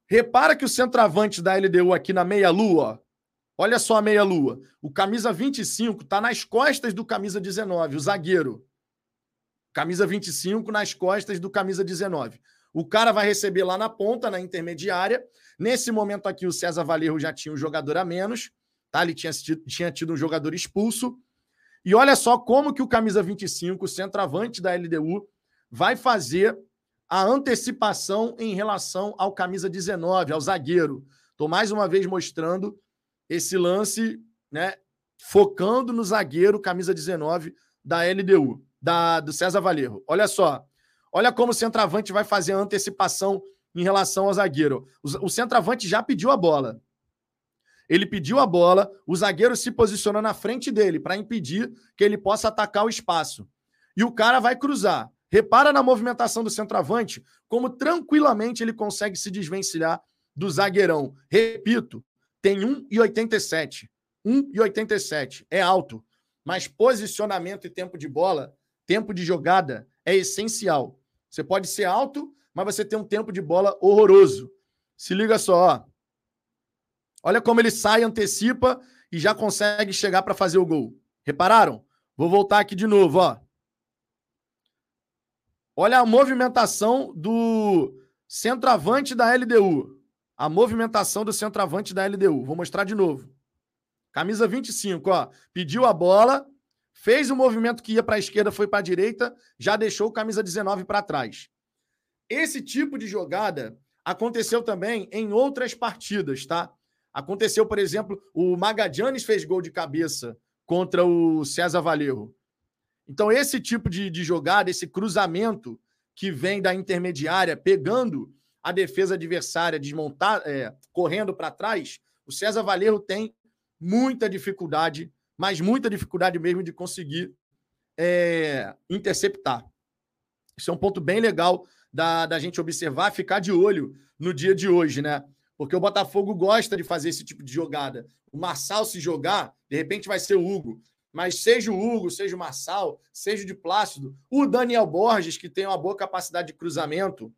Repara que o centroavante da LDU aqui na meia-lua, olha só a meia-lua. O camisa 25 está nas costas do camisa 19, o zagueiro. Camisa 25 nas costas do camisa 19. O cara vai receber lá na ponta, na intermediária. Nesse momento aqui, o César Valerro já tinha um jogador a menos, tá? Ele tinha, tinha tido um jogador expulso. E olha só como que o camisa 25, o centroavante da LDU, vai fazer a antecipação em relação ao camisa 19, ao zagueiro. Estou mais uma vez mostrando esse lance, né? Focando no zagueiro, camisa 19 da LDU da, do César Valerro. Olha só. Olha como o centroavante vai fazer a antecipação em relação ao zagueiro. O, o centroavante já pediu a bola. Ele pediu a bola, o zagueiro se posicionou na frente dele para impedir que ele possa atacar o espaço. E o cara vai cruzar. Repara na movimentação do centroavante, como tranquilamente ele consegue se desvencilhar do zagueirão. Repito, tem 1,87. 1,87. É alto. Mas posicionamento e tempo de bola tempo de jogada é essencial. Você pode ser alto, mas você tem um tempo de bola horroroso. Se liga só, ó. Olha como ele sai, antecipa e já consegue chegar para fazer o gol. Repararam? Vou voltar aqui de novo, ó. Olha a movimentação do centroavante da LDU. A movimentação do centroavante da LDU. Vou mostrar de novo. Camisa 25, ó. Pediu a bola, fez o movimento que ia para a esquerda, foi para a direita, já deixou o camisa 19 para trás. Esse tipo de jogada aconteceu também em outras partidas, tá? Aconteceu, por exemplo, o Magadianes fez gol de cabeça contra o César Valerro. Então, esse tipo de, de jogada, esse cruzamento que vem da intermediária, pegando a defesa adversária, desmontar, é, correndo para trás, o César Valerro tem muita dificuldade mas muita dificuldade mesmo de conseguir é, interceptar. Isso é um ponto bem legal da, da gente observar, ficar de olho no dia de hoje, né? Porque o Botafogo gosta de fazer esse tipo de jogada. O Marçal, se jogar, de repente vai ser o Hugo. Mas seja o Hugo, seja o Marçal, seja o de Plácido, o Daniel Borges, que tem uma boa capacidade de cruzamento,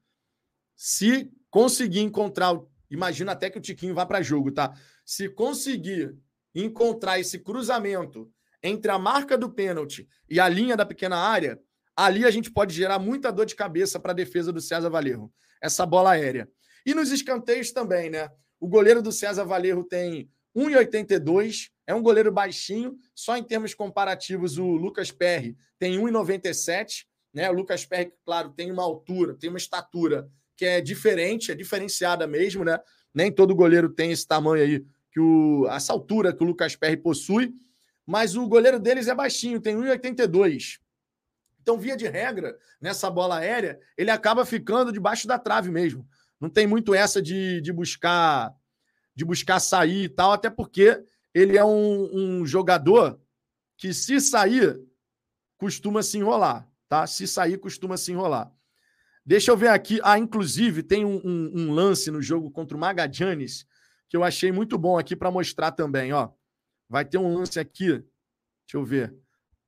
se conseguir encontrar. Imagina até que o Tiquinho vá para jogo, tá? Se conseguir encontrar esse cruzamento entre a marca do pênalti e a linha da pequena área, ali a gente pode gerar muita dor de cabeça para a defesa do César Valerro, essa bola aérea. E nos escanteios também, né? O goleiro do César Valerro tem 1,82, é um goleiro baixinho, só em termos comparativos o Lucas Perry tem 1,97, né? O Lucas Perry, claro, tem uma altura, tem uma estatura que é diferente, é diferenciada mesmo, né? Nem todo goleiro tem esse tamanho aí que o, essa altura que o Lucas Perry possui, mas o goleiro deles é baixinho, tem 1,82. Então, via de regra, nessa bola aérea, ele acaba ficando debaixo da trave mesmo. Não tem muito essa de, de buscar de buscar sair e tal, até porque ele é um, um jogador que, se sair, costuma se enrolar, tá? Se sair, costuma se enrolar. Deixa eu ver aqui. Ah, inclusive, tem um, um, um lance no jogo contra o Magadianes que eu achei muito bom aqui para mostrar também, ó. Vai ter um lance aqui. Deixa eu ver.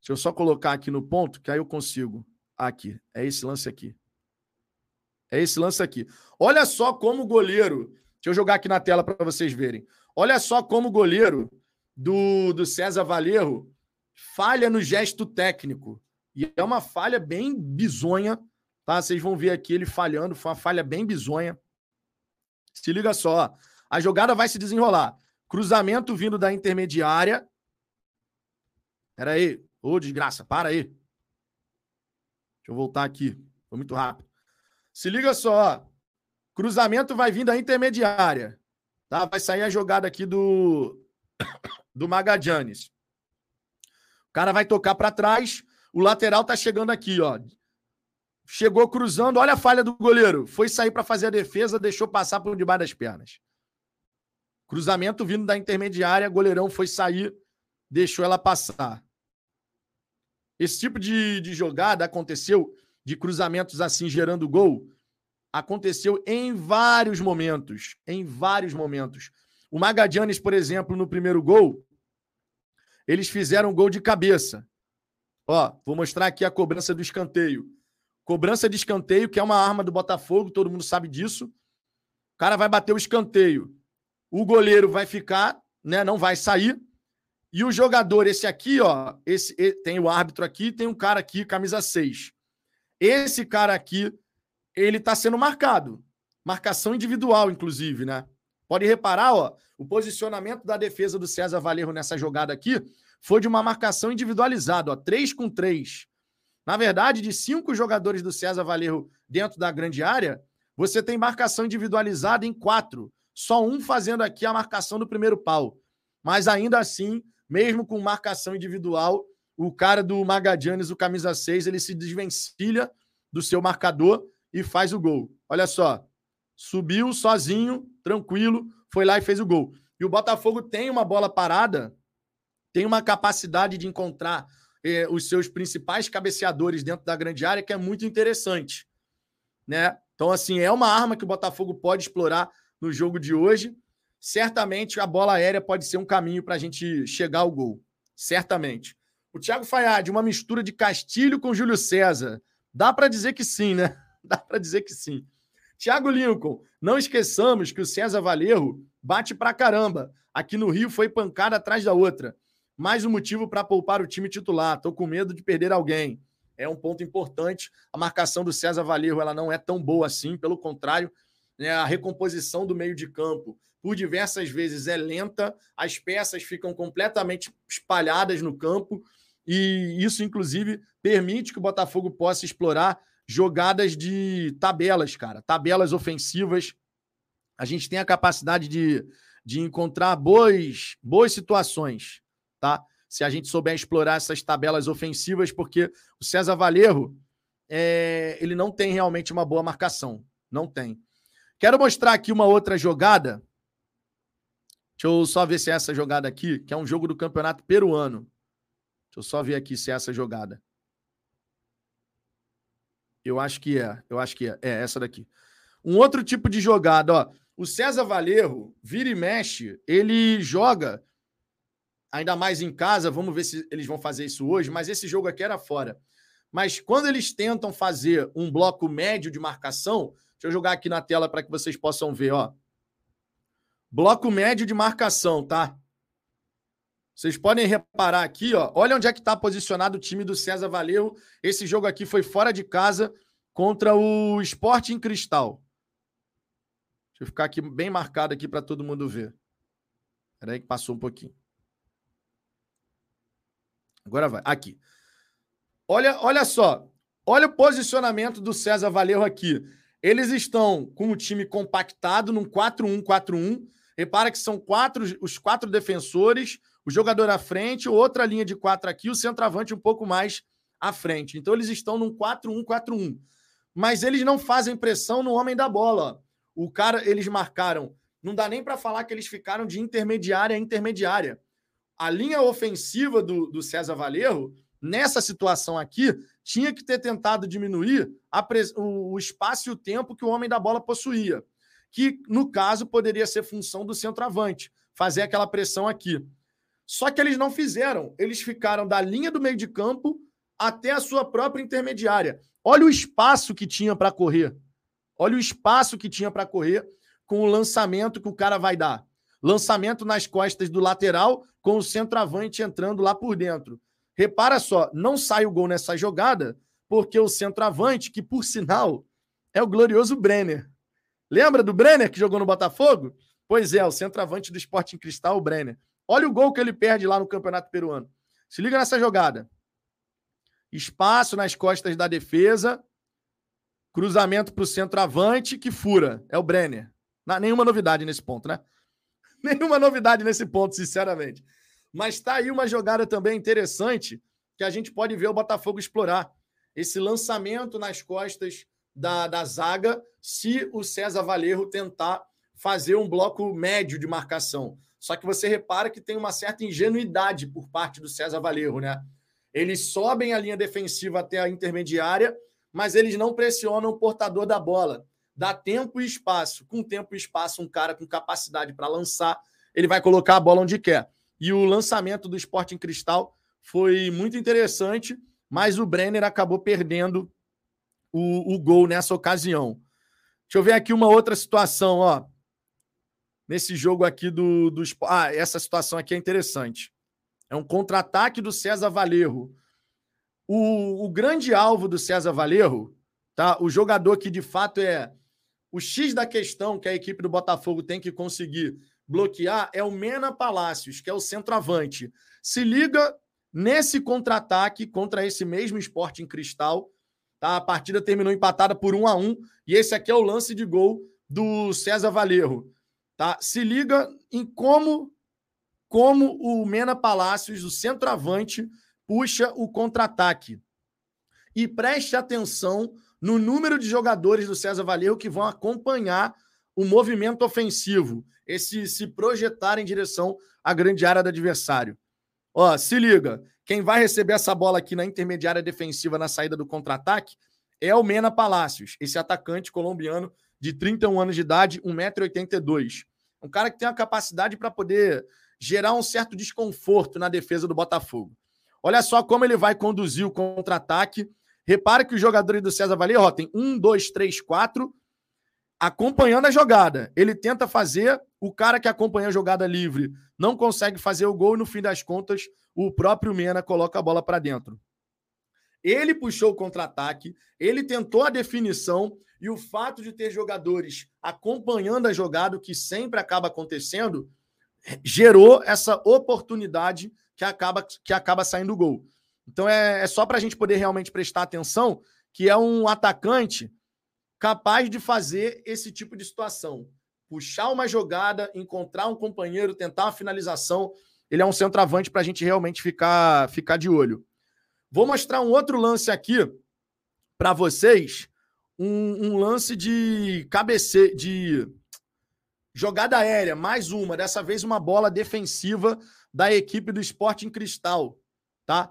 Deixa eu só colocar aqui no ponto, que aí eu consigo. Aqui. É esse lance aqui. É esse lance aqui. Olha só como o goleiro. Deixa eu jogar aqui na tela para vocês verem. Olha só como o goleiro do, do César Valerro falha no gesto técnico. E é uma falha bem bizonha, tá? Vocês vão ver aqui ele falhando. Foi uma falha bem bizonha. Se liga só. A jogada vai se desenrolar. Cruzamento vindo da intermediária. Pera aí. Ô, desgraça, para aí. Deixa eu voltar aqui. Foi muito rápido. Se liga só. Cruzamento vai vindo da intermediária. Tá? Vai sair a jogada aqui do do Magadianes. O cara vai tocar para trás. O lateral tá chegando aqui, ó. Chegou cruzando, olha a falha do goleiro. Foi sair para fazer a defesa, deixou passar por debaixo das pernas. Cruzamento vindo da intermediária, goleirão foi sair, deixou ela passar. Esse tipo de, de jogada aconteceu, de cruzamentos assim gerando gol, aconteceu em vários momentos. Em vários momentos. O Magadianes, por exemplo, no primeiro gol, eles fizeram gol de cabeça. Ó, vou mostrar aqui a cobrança do escanteio. Cobrança de escanteio, que é uma arma do Botafogo, todo mundo sabe disso. O cara vai bater o escanteio. O goleiro vai ficar, né, não vai sair. E o jogador, esse aqui, ó, esse tem o árbitro aqui, tem um cara aqui, camisa 6. Esse cara aqui, ele tá sendo marcado. Marcação individual, inclusive, né? Pode reparar, ó, o posicionamento da defesa do César Valerro nessa jogada aqui foi de uma marcação individualizada, ó, 3 com 3. Na verdade, de cinco jogadores do César Valerro dentro da grande área, você tem marcação individualizada em quatro. Só um fazendo aqui a marcação do primeiro pau. Mas ainda assim, mesmo com marcação individual, o cara do Magadianes, o camisa 6, ele se desvencilha do seu marcador e faz o gol. Olha só, subiu sozinho, tranquilo, foi lá e fez o gol. E o Botafogo tem uma bola parada, tem uma capacidade de encontrar eh, os seus principais cabeceadores dentro da grande área que é muito interessante, né? Então assim é uma arma que o Botafogo pode explorar no jogo de hoje certamente a bola aérea pode ser um caminho para a gente chegar ao gol. Certamente. O Thiago Fayad, uma mistura de Castilho com Júlio César. Dá para dizer que sim, né? Dá para dizer que sim. Thiago Lincoln, não esqueçamos que o César Valerro bate pra caramba. Aqui no Rio foi pancada atrás da outra. Mais um motivo para poupar o time titular. Tô com medo de perder alguém. É um ponto importante. A marcação do César Valerro ela não é tão boa assim, pelo contrário, né, a recomposição do meio de campo por diversas vezes é lenta, as peças ficam completamente espalhadas no campo e isso, inclusive, permite que o Botafogo possa explorar jogadas de tabelas, cara, tabelas ofensivas. A gente tem a capacidade de, de encontrar boas, boas situações, tá? Se a gente souber explorar essas tabelas ofensivas, porque o César Valerro, é, ele não tem realmente uma boa marcação. Não tem. Quero mostrar aqui uma outra jogada Deixa eu só ver se é essa jogada aqui, que é um jogo do campeonato peruano. Deixa eu só ver aqui se é essa jogada. Eu acho que é. Eu acho que é. É essa daqui. Um outro tipo de jogada, ó. O César Valerro vira e mexe, ele joga ainda mais em casa. Vamos ver se eles vão fazer isso hoje, mas esse jogo aqui era fora. Mas quando eles tentam fazer um bloco médio de marcação, deixa eu jogar aqui na tela para que vocês possam ver, ó. Bloco médio de marcação, tá? Vocês podem reparar aqui, ó. Olha onde é que está posicionado o time do César Valerro. Esse jogo aqui foi fora de casa contra o Sporting Cristal. Deixa eu ficar aqui bem marcado aqui para todo mundo ver. Espera aí que passou um pouquinho. Agora vai. Aqui. Olha, olha só. Olha o posicionamento do César Valerro aqui. Eles estão com o time compactado num 4-1-4-1 Repara que são quatro, os quatro defensores, o jogador à frente, outra linha de quatro aqui, o centroavante um pouco mais à frente. Então eles estão num 4-1-4-1. Mas eles não fazem pressão no homem da bola. O cara, eles marcaram. Não dá nem para falar que eles ficaram de intermediária a intermediária. A linha ofensiva do, do César Valerro, nessa situação aqui, tinha que ter tentado diminuir o, o espaço e o tempo que o homem da bola possuía que no caso poderia ser função do centroavante, fazer aquela pressão aqui. Só que eles não fizeram, eles ficaram da linha do meio de campo até a sua própria intermediária. Olha o espaço que tinha para correr. Olha o espaço que tinha para correr com o lançamento que o cara vai dar. Lançamento nas costas do lateral, com o centroavante entrando lá por dentro. Repara só, não sai o gol nessa jogada, porque o centroavante, que por sinal é o glorioso Brenner, Lembra do Brenner que jogou no Botafogo? Pois é, o centroavante do Sporting Cristal, o Brenner. Olha o gol que ele perde lá no Campeonato Peruano. Se liga nessa jogada. Espaço nas costas da defesa. Cruzamento para o centroavante que fura. É o Brenner. Nenhuma novidade nesse ponto, né? Nenhuma novidade nesse ponto, sinceramente. Mas está aí uma jogada também interessante que a gente pode ver o Botafogo explorar. Esse lançamento nas costas da, da zaga se o César Valerro tentar fazer um bloco médio de marcação. Só que você repara que tem uma certa ingenuidade por parte do César Valerro, né? Eles sobem a linha defensiva até a intermediária, mas eles não pressionam o portador da bola. Dá tempo e espaço. Com tempo e espaço, um cara com capacidade para lançar, ele vai colocar a bola onde quer. E o lançamento do Sporting Cristal foi muito interessante, mas o Brenner acabou perdendo o, o gol nessa ocasião. Deixa eu ver aqui uma outra situação, ó. Nesse jogo aqui do, do. Ah, essa situação aqui é interessante. É um contra-ataque do César Valerro. O, o grande alvo do César Valerro, tá? O jogador que de fato é o X da questão que a equipe do Botafogo tem que conseguir bloquear é o Mena Palácios, que é o centroavante. Se liga nesse contra-ataque contra esse mesmo esporte em cristal. Tá? A partida terminou empatada por 1 a 1 e esse aqui é o lance de gol do César Valerro. Tá? Se liga em como como o Mena Palácios, o centroavante, puxa o contra-ataque. E preste atenção no número de jogadores do César Valerro que vão acompanhar o movimento ofensivo, esse se projetar em direção à grande área do adversário. Ó, se liga, quem vai receber essa bola aqui na intermediária defensiva na saída do contra-ataque é o Mena Palácios, esse atacante colombiano de 31 anos de idade, 1,82m. Um cara que tem a capacidade para poder gerar um certo desconforto na defesa do Botafogo. Olha só como ele vai conduzir o contra-ataque. Repare que os jogadores do César Valer ó, tem um, dois, três, quatro, acompanhando a jogada. Ele tenta fazer, o cara que acompanha a jogada livre não consegue fazer o gol e no fim das contas o próprio Mena coloca a bola para dentro. Ele puxou o contra-ataque, ele tentou a definição e o fato de ter jogadores acompanhando a jogada, o que sempre acaba acontecendo, gerou essa oportunidade que acaba, que acaba saindo o gol. Então é, é só para a gente poder realmente prestar atenção que é um atacante capaz de fazer esse tipo de situação. Puxar uma jogada, encontrar um companheiro, tentar uma finalização. Ele é um centroavante para a gente realmente ficar, ficar de olho. Vou mostrar um outro lance aqui para vocês. Um, um, lance de cabeceio, de jogada aérea, mais uma. Dessa vez uma bola defensiva da equipe do Esporte em Cristal, tá?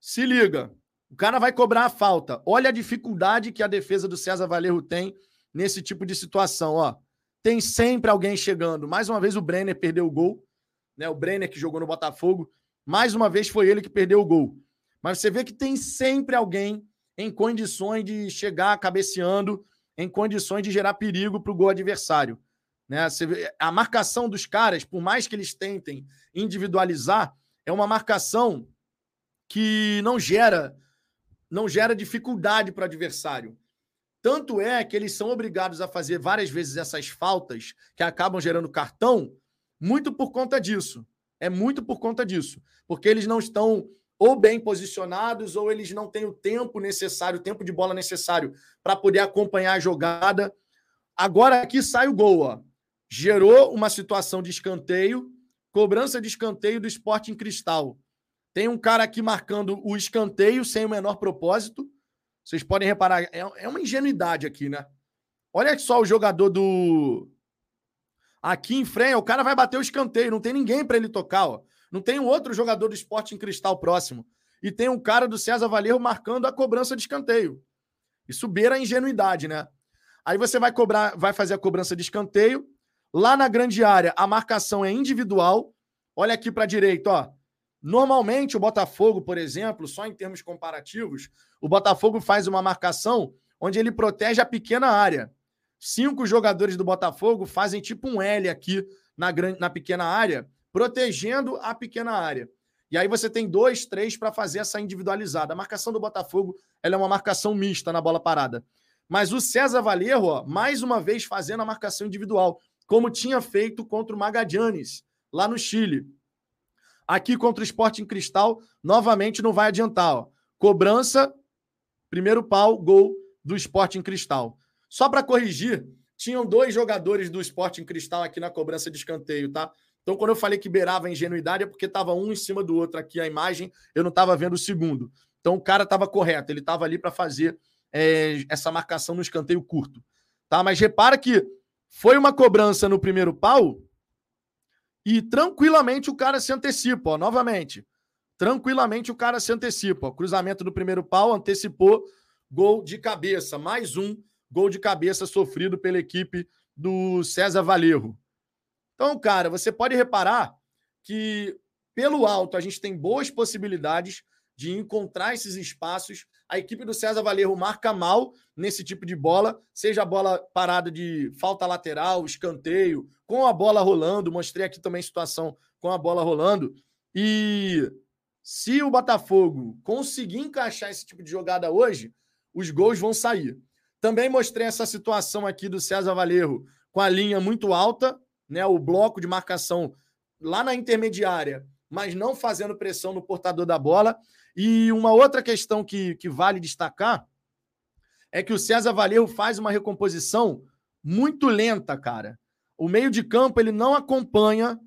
Se liga. O cara vai cobrar a falta. Olha a dificuldade que a defesa do César Valerro tem nesse tipo de situação, ó. Tem sempre alguém chegando. Mais uma vez o Brenner perdeu o gol, né? O Brenner que jogou no Botafogo, mais uma vez foi ele que perdeu o gol. Mas você vê que tem sempre alguém em condições de chegar cabeceando, em condições de gerar perigo para o gol adversário. Né? A marcação dos caras, por mais que eles tentem individualizar, é uma marcação que não gera não gera dificuldade para o adversário. Tanto é que eles são obrigados a fazer várias vezes essas faltas que acabam gerando cartão, muito por conta disso. É muito por conta disso. Porque eles não estão ou bem posicionados, ou eles não têm o tempo necessário, o tempo de bola necessário para poder acompanhar a jogada. Agora aqui sai o gol, ó. Gerou uma situação de escanteio, cobrança de escanteio do esporte em cristal. Tem um cara aqui marcando o escanteio sem o menor propósito. Vocês podem reparar, é, é uma ingenuidade aqui, né? Olha só o jogador do. Aqui em frente, o cara vai bater o escanteio, não tem ninguém para ele tocar, ó. Não tem um outro jogador do esporte em cristal próximo. E tem um cara do César Valerro marcando a cobrança de escanteio. Isso beira a ingenuidade, né? Aí você vai cobrar, vai fazer a cobrança de escanteio. Lá na grande área, a marcação é individual. Olha aqui para direita, ó. Normalmente, o Botafogo, por exemplo, só em termos comparativos, o Botafogo faz uma marcação onde ele protege a pequena área. Cinco jogadores do Botafogo fazem tipo um L aqui na, grande, na pequena área, protegendo a pequena área. E aí você tem dois, três para fazer essa individualizada. A marcação do Botafogo ela é uma marcação mista na bola parada. Mas o César Valerro, ó, mais uma vez fazendo a marcação individual, como tinha feito contra o Magadianes, lá no Chile. Aqui contra o Sporting Cristal, novamente não vai adiantar. Ó. Cobrança, primeiro pau, gol do Sporting Cristal. Só para corrigir, tinham dois jogadores do Sporting Cristal aqui na cobrança de escanteio, tá? Então, quando eu falei que beirava a ingenuidade, é porque estava um em cima do outro aqui a imagem, eu não estava vendo o segundo. Então, o cara estava correto, ele estava ali para fazer é, essa marcação no escanteio curto. Tá? Mas repara que foi uma cobrança no primeiro pau e tranquilamente o cara se antecipa, ó, novamente. Tranquilamente o cara se antecipa. Ó. Cruzamento do primeiro pau, antecipou, gol de cabeça. Mais um gol de cabeça sofrido pela equipe do César Valerro. Então, cara, você pode reparar que pelo alto a gente tem boas possibilidades de encontrar esses espaços. A equipe do César Valerro marca mal nesse tipo de bola, seja a bola parada de falta lateral, escanteio, com a bola rolando. Mostrei aqui também situação com a bola rolando. E se o Botafogo conseguir encaixar esse tipo de jogada hoje, os gols vão sair. Também mostrei essa situação aqui do César Valerro com a linha muito alta, né, o bloco de marcação lá na intermediária, mas não fazendo pressão no portador da bola. E uma outra questão que, que vale destacar é que o César Valerro faz uma recomposição muito lenta, cara. O meio de campo ele não acompanha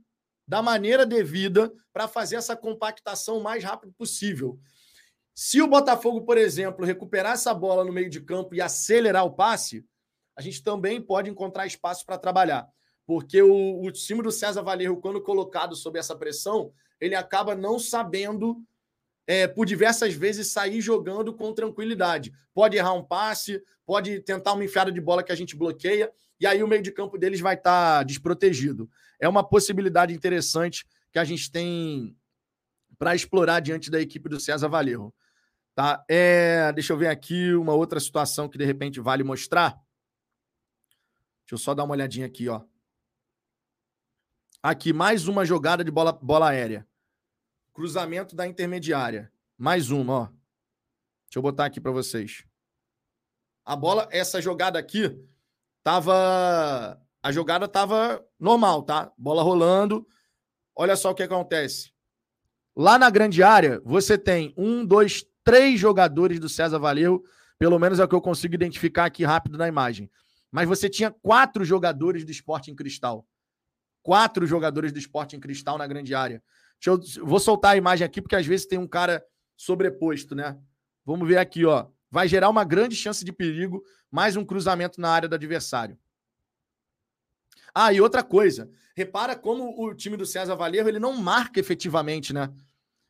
da maneira devida para fazer essa compactação o mais rápido possível. Se o Botafogo, por exemplo, recuperar essa bola no meio de campo e acelerar o passe, a gente também pode encontrar espaço para trabalhar. Porque o, o time do César Valerro, quando colocado sob essa pressão, ele acaba não sabendo, é, por diversas vezes, sair jogando com tranquilidade. Pode errar um passe, pode tentar uma enfiada de bola que a gente bloqueia, e aí o meio de campo deles vai estar tá desprotegido. É uma possibilidade interessante que a gente tem para explorar diante da equipe do César Valerro. Tá? É, deixa eu ver aqui uma outra situação que de repente vale mostrar. Deixa eu só dar uma olhadinha aqui, ó. Aqui, mais uma jogada de bola, bola aérea. Cruzamento da intermediária. Mais uma, ó. Deixa eu botar aqui para vocês. A bola, essa jogada aqui, tava. A jogada tava normal, tá? Bola rolando. Olha só o que acontece. Lá na grande área, você tem um, dois, três jogadores do César Valeu. Pelo menos é o que eu consigo identificar aqui rápido na imagem. Mas você tinha quatro jogadores do esporte em cristal. Quatro jogadores do esporte em cristal na grande área. Eu, vou soltar a imagem aqui, porque às vezes tem um cara sobreposto, né? Vamos ver aqui, ó. Vai gerar uma grande chance de perigo, mais um cruzamento na área do adversário. Ah, e outra coisa. Repara como o time do César Valerro ele não marca efetivamente, né?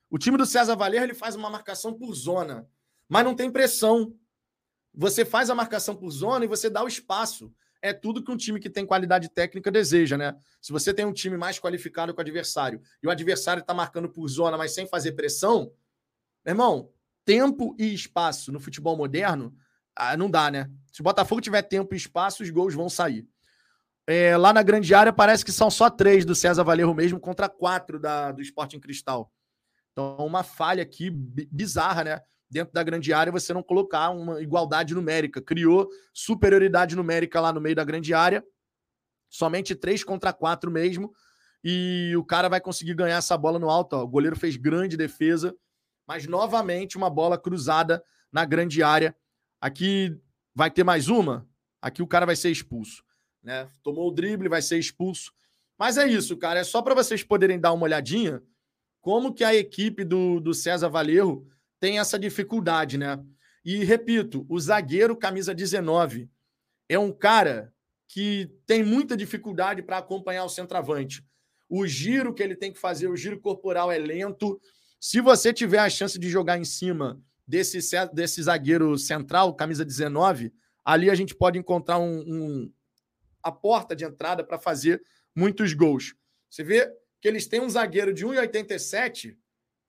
O time do César Valerro ele faz uma marcação por zona, mas não tem pressão. Você faz a marcação por zona e você dá o espaço. É tudo que um time que tem qualidade técnica deseja, né? Se você tem um time mais qualificado com o adversário e o adversário está marcando por zona, mas sem fazer pressão, meu irmão, tempo e espaço no futebol moderno, ah, não dá, né? Se o Botafogo tiver tempo e espaço, os gols vão sair. É, lá na grande área parece que são só três do César Valerro mesmo contra quatro da, do Sporting Cristal. Então, uma falha aqui bizarra, né? Dentro da grande área, você não colocar uma igualdade numérica. Criou superioridade numérica lá no meio da grande área. Somente três contra quatro mesmo. E o cara vai conseguir ganhar essa bola no alto. Ó. O goleiro fez grande defesa mas novamente uma bola cruzada na grande área. Aqui vai ter mais uma. Aqui o cara vai ser expulso, né? Tomou o drible, vai ser expulso. Mas é isso, cara. É só para vocês poderem dar uma olhadinha como que a equipe do, do César Valerro tem essa dificuldade, né? E repito, o zagueiro camisa 19 é um cara que tem muita dificuldade para acompanhar o centroavante. O giro que ele tem que fazer, o giro corporal é lento. Se você tiver a chance de jogar em cima desse, desse zagueiro central, camisa 19, ali a gente pode encontrar um, um a porta de entrada para fazer muitos gols. Você vê que eles têm um zagueiro de 1,87,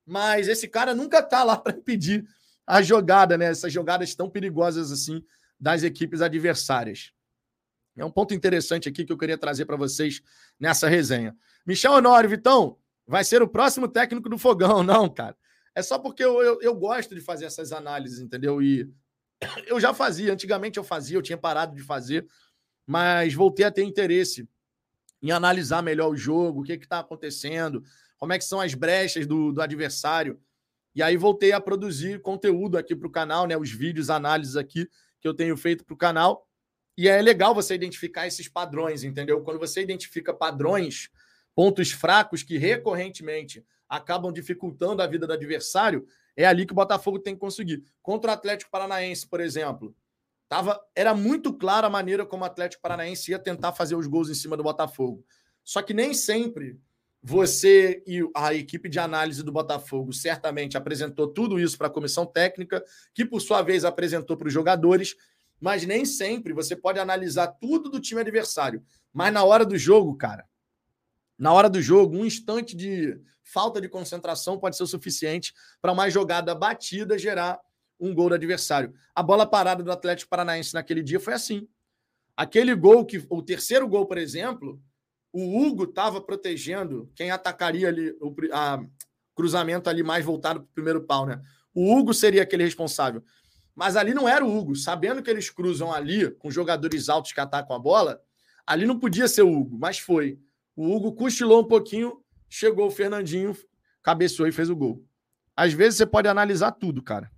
mas esse cara nunca está lá para impedir a jogada, né? Essas jogadas tão perigosas assim das equipes adversárias. É um ponto interessante aqui que eu queria trazer para vocês nessa resenha. Michel Honório, Vitão, vai ser o próximo técnico do fogão, não, cara. É só porque eu, eu, eu, gosto de fazer essas análises, entendeu? E eu já fazia, antigamente eu fazia, eu tinha parado de fazer, mas voltei a ter interesse em analisar melhor o jogo, o que está acontecendo, como é que são as brechas do, do adversário. E aí voltei a produzir conteúdo aqui para o canal, né? Os vídeos, análises aqui que eu tenho feito para o canal. E é legal você identificar esses padrões, entendeu? Quando você identifica padrões, pontos fracos que recorrentemente acabam dificultando a vida do adversário, é ali que o Botafogo tem que conseguir. Contra o Atlético Paranaense, por exemplo, tava, era muito clara a maneira como o Atlético Paranaense ia tentar fazer os gols em cima do Botafogo. Só que nem sempre você e a equipe de análise do Botafogo certamente apresentou tudo isso para a comissão técnica, que por sua vez apresentou para os jogadores, mas nem sempre você pode analisar tudo do time adversário. Mas na hora do jogo, cara, Na hora do jogo, um instante de falta de concentração pode ser o suficiente para uma jogada batida gerar um gol do adversário. A bola parada do Atlético Paranaense naquele dia foi assim. Aquele gol que o terceiro gol, por exemplo, o Hugo estava protegendo quem atacaria ali o a, cruzamento ali mais voltado para o primeiro pau, né? O Hugo seria aquele responsável. Mas ali não era o Hugo. Sabendo que eles cruzam ali com jogadores altos que atacam a bola, ali não podia ser o Hugo, mas foi. O Hugo cochilou um pouquinho, chegou o Fernandinho, cabeceou e fez o gol. Às vezes você pode analisar tudo, cara.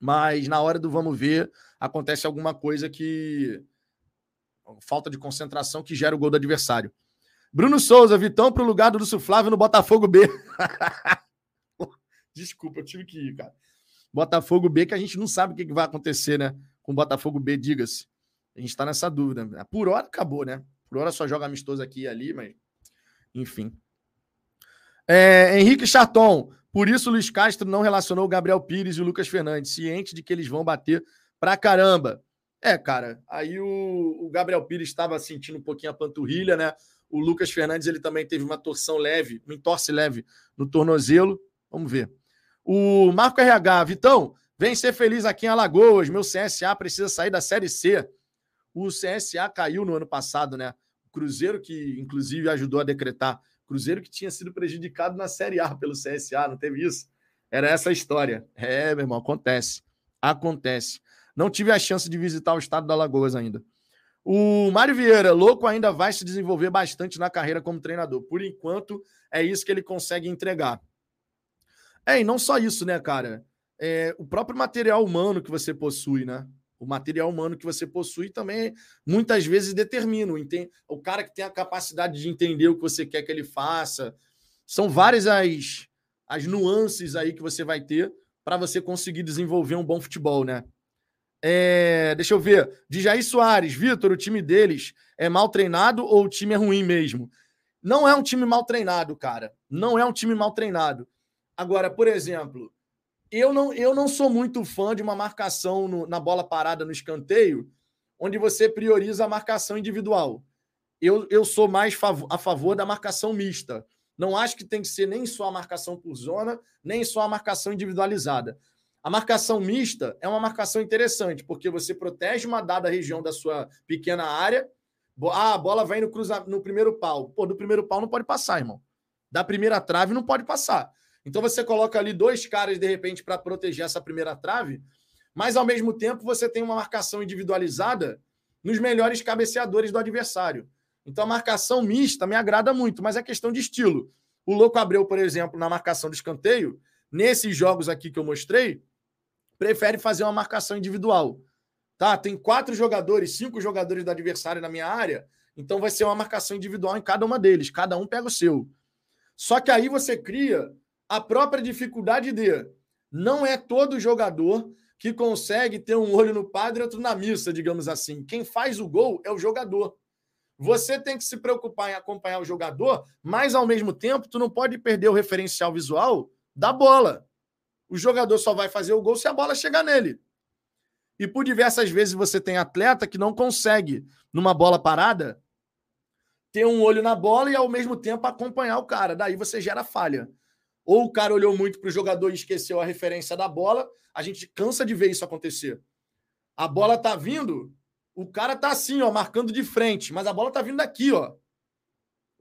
Mas na hora do vamos ver, acontece alguma coisa que. Falta de concentração que gera o gol do adversário. Bruno Souza, Vitão para o lugar do Lúcio Flávio no Botafogo B. Desculpa, eu tive que ir, cara. Botafogo B, que a gente não sabe o que vai acontecer, né? Com o Botafogo B, diga-se. A gente está nessa dúvida. Por hora acabou, né? Por hora só joga amistoso aqui e ali, mas. Enfim. É, Henrique Charton. Por isso, Luiz Castro não relacionou o Gabriel Pires e o Lucas Fernandes, ciente de que eles vão bater pra caramba. É, cara, aí o, o Gabriel Pires estava sentindo um pouquinho a panturrilha, né? O Lucas Fernandes ele também teve uma torção leve, uma entorse leve no tornozelo. Vamos ver. O Marco RH, Vitão, vem ser feliz aqui em Alagoas. Meu CSA precisa sair da Série C. O CSA caiu no ano passado, né? Cruzeiro, que inclusive ajudou a decretar. Cruzeiro que tinha sido prejudicado na Série A pelo CSA, não teve isso? Era essa a história. É, meu irmão, acontece. Acontece. Não tive a chance de visitar o estado da Alagoas ainda. O Mário Vieira, louco, ainda vai se desenvolver bastante na carreira como treinador. Por enquanto, é isso que ele consegue entregar. É, e não só isso, né, cara? É, o próprio material humano que você possui, né? O material humano que você possui também muitas vezes determina. O cara que tem a capacidade de entender o que você quer que ele faça. São várias as, as nuances aí que você vai ter para você conseguir desenvolver um bom futebol, né? É, deixa eu ver. De Jair Soares, Vitor, o time deles é mal treinado ou o time é ruim mesmo? Não é um time mal treinado, cara. Não é um time mal treinado. Agora, por exemplo, eu não, eu não sou muito fã de uma marcação no, na bola parada no escanteio, onde você prioriza a marcação individual. Eu, eu sou mais fav a favor da marcação mista. Não acho que tem que ser nem só a marcação por zona, nem só a marcação individualizada. A marcação mista é uma marcação interessante, porque você protege uma dada região da sua pequena área. Ah, a bola vai no, cruza... no primeiro pau. Pô, do primeiro pau não pode passar, irmão. Da primeira trave não pode passar. Então você coloca ali dois caras, de repente, para proteger essa primeira trave, mas ao mesmo tempo você tem uma marcação individualizada nos melhores cabeceadores do adversário. Então a marcação mista me agrada muito, mas é questão de estilo. O Louco Abreu, por exemplo, na marcação do escanteio, nesses jogos aqui que eu mostrei, prefere fazer uma marcação individual. Tá? Tem quatro jogadores, cinco jogadores do adversário na minha área, então vai ser uma marcação individual em cada uma deles. Cada um pega o seu. Só que aí você cria a própria dificuldade de não é todo jogador que consegue ter um olho no padre e outro na missa, digamos assim. Quem faz o gol é o jogador. Você tem que se preocupar em acompanhar o jogador, mas ao mesmo tempo tu não pode perder o referencial visual da bola. O jogador só vai fazer o gol se a bola chegar nele. E por diversas vezes você tem atleta que não consegue, numa bola parada, ter um olho na bola e ao mesmo tempo acompanhar o cara. Daí você gera falha. Ou o cara olhou muito para o jogador e esqueceu a referência da bola. A gente cansa de ver isso acontecer. A bola tá vindo, o cara tá assim, ó, marcando de frente, mas a bola tá vindo daqui, ó.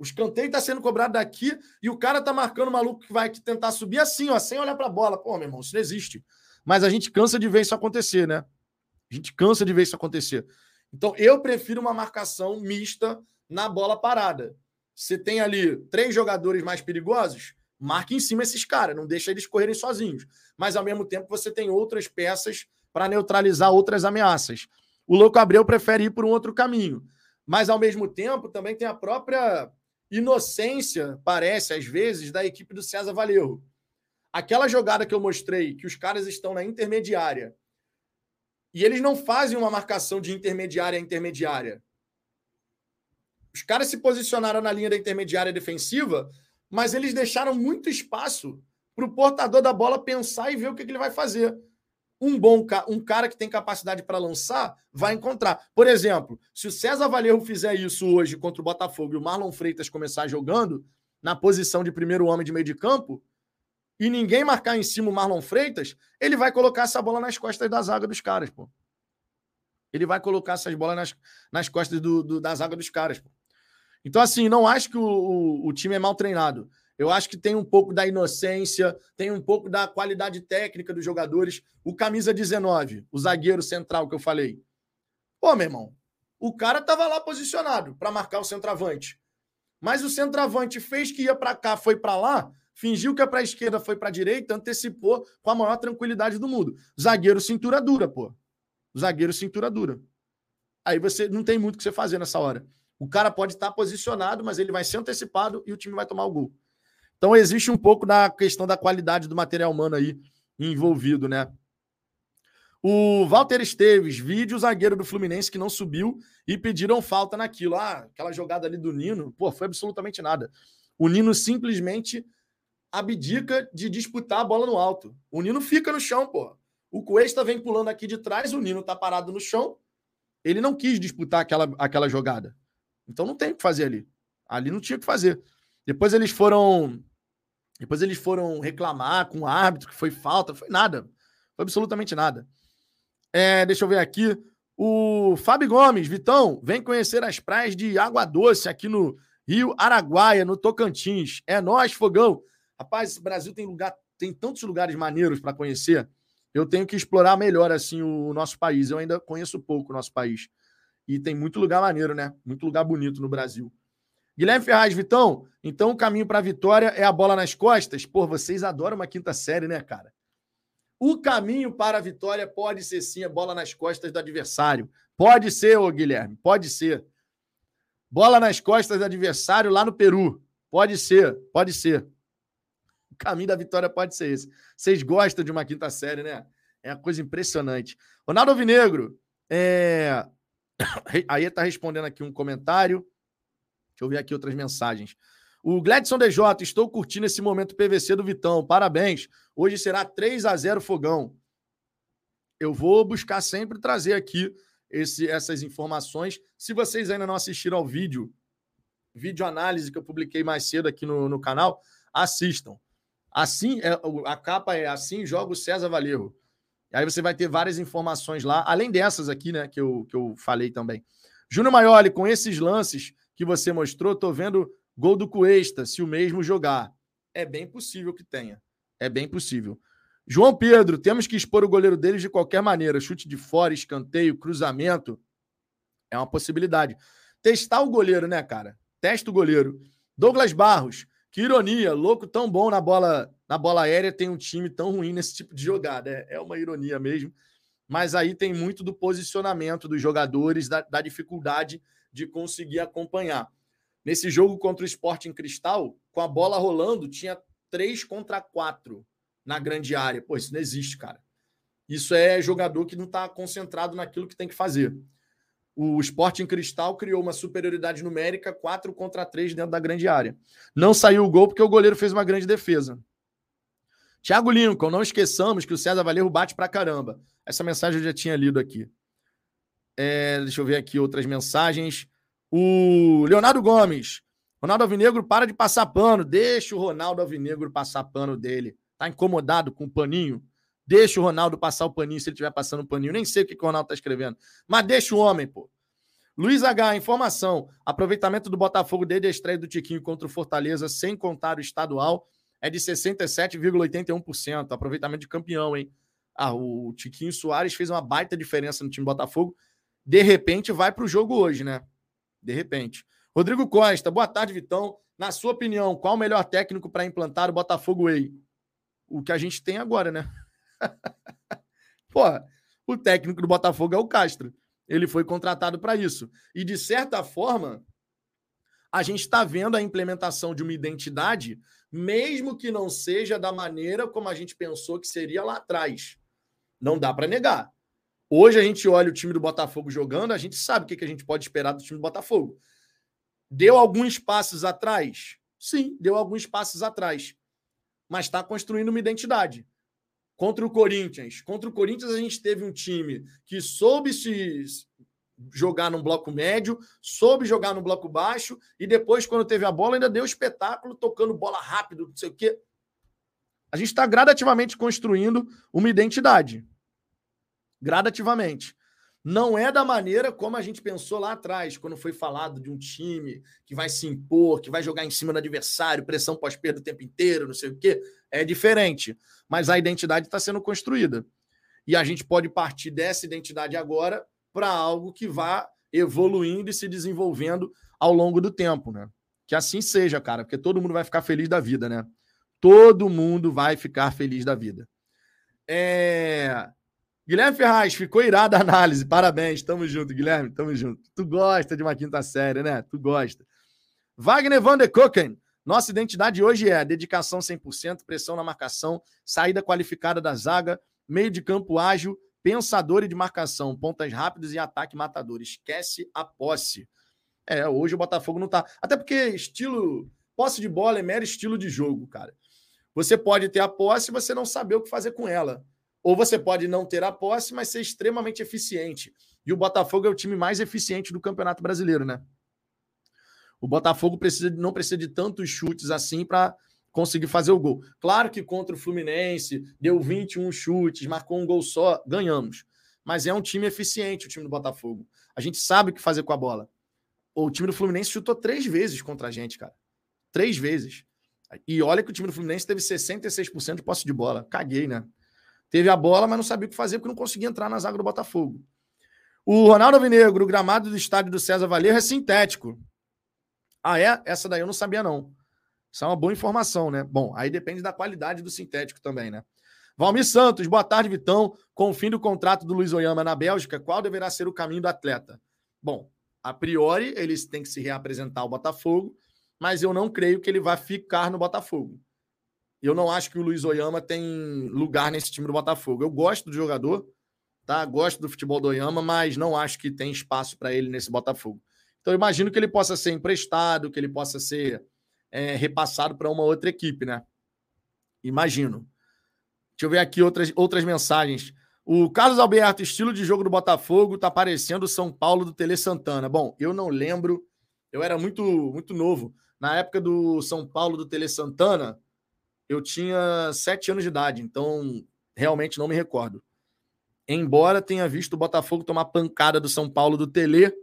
O escanteio tá sendo cobrado daqui e o cara tá marcando o maluco que vai tentar subir assim, ó, sem olhar para a bola. Pô, meu irmão, isso não existe. Mas a gente cansa de ver isso acontecer, né? A gente cansa de ver isso acontecer. Então, eu prefiro uma marcação mista na bola parada. Você tem ali três jogadores mais perigosos, marque em cima esses caras, não deixa eles correrem sozinhos. Mas ao mesmo tempo você tem outras peças para neutralizar outras ameaças. O Louco Abreu prefere ir por um outro caminho. Mas ao mesmo tempo também tem a própria inocência, parece, às vezes, da equipe do César Valerro. Aquela jogada que eu mostrei, que os caras estão na intermediária, e eles não fazem uma marcação de intermediária a intermediária. Os caras se posicionaram na linha da intermediária defensiva mas eles deixaram muito espaço para o portador da bola pensar e ver o que, que ele vai fazer. Um bom um cara que tem capacidade para lançar vai encontrar. Por exemplo, se o César Valerro fizer isso hoje contra o Botafogo e o Marlon Freitas começar jogando na posição de primeiro homem de meio de campo e ninguém marcar em cima o Marlon Freitas, ele vai colocar essa bola nas costas da zaga dos caras, pô. Ele vai colocar essas bolas nas, nas costas do, do, da zaga dos caras, pô. Então, assim, não acho que o, o, o time é mal treinado. Eu acho que tem um pouco da inocência, tem um pouco da qualidade técnica dos jogadores. O camisa 19, o zagueiro central que eu falei. Pô, meu irmão, o cara tava lá posicionado para marcar o centroavante. Mas o centroavante fez que ia para cá, foi para lá, fingiu que é para a esquerda, foi para a direita, antecipou com a maior tranquilidade do mundo. Zagueiro cintura dura, pô. Zagueiro cintura dura. Aí você não tem muito o que você fazer nessa hora. O cara pode estar posicionado, mas ele vai ser antecipado e o time vai tomar o gol. Então existe um pouco da questão da qualidade do material humano aí envolvido, né? O Walter Esteves, vídeo zagueiro do Fluminense que não subiu e pediram falta naquilo. Ah, aquela jogada ali do Nino, pô, foi absolutamente nada. O Nino simplesmente abdica de disputar a bola no alto. O Nino fica no chão, pô. O Cuesta vem pulando aqui de trás, o Nino tá parado no chão. Ele não quis disputar aquela, aquela jogada. Então não tem o que fazer ali. Ali não tinha o que fazer. Depois eles foram depois eles foram reclamar com o árbitro que foi falta, foi nada. Foi absolutamente nada. É, deixa eu ver aqui. O Fábio Gomes, Vitão, vem conhecer as praias de Água Doce aqui no Rio Araguaia, no Tocantins. É nós, fogão. Rapaz, o Brasil tem lugar, tem tantos lugares maneiros para conhecer. Eu tenho que explorar melhor assim o nosso país. Eu ainda conheço pouco o nosso país. E tem muito lugar maneiro, né? Muito lugar bonito no Brasil. Guilherme Ferraz, Vitão, então o caminho para a vitória é a bola nas costas? Pô, vocês adoram uma quinta série, né, cara? O caminho para a vitória pode ser sim a bola nas costas do adversário. Pode ser, ô Guilherme, pode ser. Bola nas costas do adversário lá no Peru. Pode ser, pode ser. O caminho da vitória pode ser esse. Vocês gostam de uma quinta série, né? É uma coisa impressionante. Ronaldo Alvinegro, é... aí está respondendo aqui um comentário. Deixa eu ver aqui outras mensagens. O Gladson DJ, estou curtindo esse momento PVC do Vitão. Parabéns. Hoje será 3 a 0 Fogão. Eu vou buscar sempre trazer aqui esse, essas informações. Se vocês ainda não assistiram ao vídeo, vídeo análise que eu publiquei mais cedo aqui no, no canal, assistam. Assim, é, a capa é assim, joga o César Valerro. Aí você vai ter várias informações lá, além dessas aqui, né, que eu, que eu falei também. Júnior Maioli, com esses lances, que você mostrou, tô vendo gol do Cuesta, se o mesmo jogar. É bem possível que tenha. É bem possível. João Pedro, temos que expor o goleiro deles de qualquer maneira. Chute de fora, escanteio, cruzamento. É uma possibilidade. Testar o goleiro, né, cara? Testa o goleiro. Douglas Barros, que ironia, louco tão bom na bola na bola aérea, tem um time tão ruim nesse tipo de jogada. É, é uma ironia mesmo. Mas aí tem muito do posicionamento dos jogadores, da, da dificuldade de conseguir acompanhar. Nesse jogo contra o Sporting Cristal, com a bola rolando, tinha três contra quatro na grande área. Pô, isso não existe, cara. Isso é jogador que não está concentrado naquilo que tem que fazer. O Sporting Cristal criou uma superioridade numérica 4 contra 3 dentro da grande área. Não saiu o gol porque o goleiro fez uma grande defesa. Thiago Lincoln, não esqueçamos que o César Valerro bate pra caramba. Essa mensagem eu já tinha lido aqui. É, deixa eu ver aqui outras mensagens. O Leonardo Gomes. Ronaldo Alvinegro para de passar pano. Deixa o Ronaldo Alvinegro passar pano dele. Tá incomodado com o paninho? Deixa o Ronaldo passar o paninho se ele estiver passando o paninho. Nem sei o que, que o Ronaldo tá escrevendo. Mas deixa o homem, pô. Luiz H, informação. Aproveitamento do Botafogo desde a estreia do Tiquinho contra o Fortaleza, sem contar o estadual, é de 67,81%. Aproveitamento de campeão, hein? Ah, o Tiquinho Soares fez uma baita diferença no time do Botafogo de repente vai para o jogo hoje, né? De repente. Rodrigo Costa, boa tarde, Vitão. Na sua opinião, qual o melhor técnico para implantar o Botafogo Way? O que a gente tem agora, né? Pô, o técnico do Botafogo é o Castro. Ele foi contratado para isso. E, de certa forma, a gente está vendo a implementação de uma identidade, mesmo que não seja da maneira como a gente pensou que seria lá atrás. Não dá para negar. Hoje a gente olha o time do Botafogo jogando, a gente sabe o que a gente pode esperar do time do Botafogo. Deu alguns passos atrás? Sim, deu alguns passos atrás. Mas está construindo uma identidade. contra o Corinthians. Contra o Corinthians, a gente teve um time que soube se jogar num bloco médio, soube jogar no bloco baixo, e depois, quando teve a bola, ainda deu espetáculo, tocando bola rápido, não sei o quê. A gente está gradativamente construindo uma identidade. Gradativamente. Não é da maneira como a gente pensou lá atrás, quando foi falado de um time que vai se impor, que vai jogar em cima do adversário, pressão pós-perda o tempo inteiro, não sei o quê. É diferente. Mas a identidade está sendo construída. E a gente pode partir dessa identidade agora para algo que vá evoluindo e se desenvolvendo ao longo do tempo, né? Que assim seja, cara, porque todo mundo vai ficar feliz da vida, né? Todo mundo vai ficar feliz da vida. É... Guilherme Ferraz, ficou irada a análise. Parabéns, tamo junto, Guilherme, tamo junto. Tu gosta de uma quinta série, né? Tu gosta. Wagner van der Koken. Nossa identidade hoje é dedicação 100%, pressão na marcação, saída qualificada da zaga, meio de campo ágil, pensador e de marcação, pontas rápidas e ataque matador. Esquece a posse. É, hoje o Botafogo não tá. Até porque estilo. Posse de bola é mero estilo de jogo, cara. Você pode ter a posse e você não saber o que fazer com ela. Ou você pode não ter a posse, mas ser extremamente eficiente. E o Botafogo é o time mais eficiente do Campeonato Brasileiro, né? O Botafogo precisa, não precisa de tantos chutes assim para conseguir fazer o gol. Claro que contra o Fluminense deu 21 chutes, marcou um gol só, ganhamos. Mas é um time eficiente, o time do Botafogo. A gente sabe o que fazer com a bola. O time do Fluminense chutou três vezes contra a gente, cara. Três vezes. E olha que o time do Fluminense teve 66% de posse de bola. Caguei, né? Teve a bola, mas não sabia o que fazer porque não conseguia entrar na zaga do Botafogo. O Ronaldo Vinegro, o gramado do estádio do César Valer é sintético. Ah, é? Essa daí eu não sabia, não. Isso é uma boa informação, né? Bom, aí depende da qualidade do sintético também, né? Valmir Santos, boa tarde, Vitão. Com o fim do contrato do Luiz Oyama na Bélgica, qual deverá ser o caminho do atleta? Bom, a priori, eles têm que se reapresentar ao Botafogo, mas eu não creio que ele vá ficar no Botafogo. Eu não acho que o Luiz Oyama tem lugar nesse time do Botafogo. Eu gosto do jogador, tá? Gosto do futebol do Oyama, mas não acho que tem espaço para ele nesse Botafogo. Então, imagino que ele possa ser emprestado, que ele possa ser é, repassado para uma outra equipe, né? Imagino. Deixa eu ver aqui outras, outras mensagens. O Carlos Alberto, estilo de jogo do Botafogo, tá parecendo o São Paulo do Tele Santana. Bom, eu não lembro, eu era muito muito novo. Na época do São Paulo do Tele Santana, eu tinha sete anos de idade, então realmente não me recordo. Embora tenha visto o Botafogo tomar pancada do São Paulo do Tele,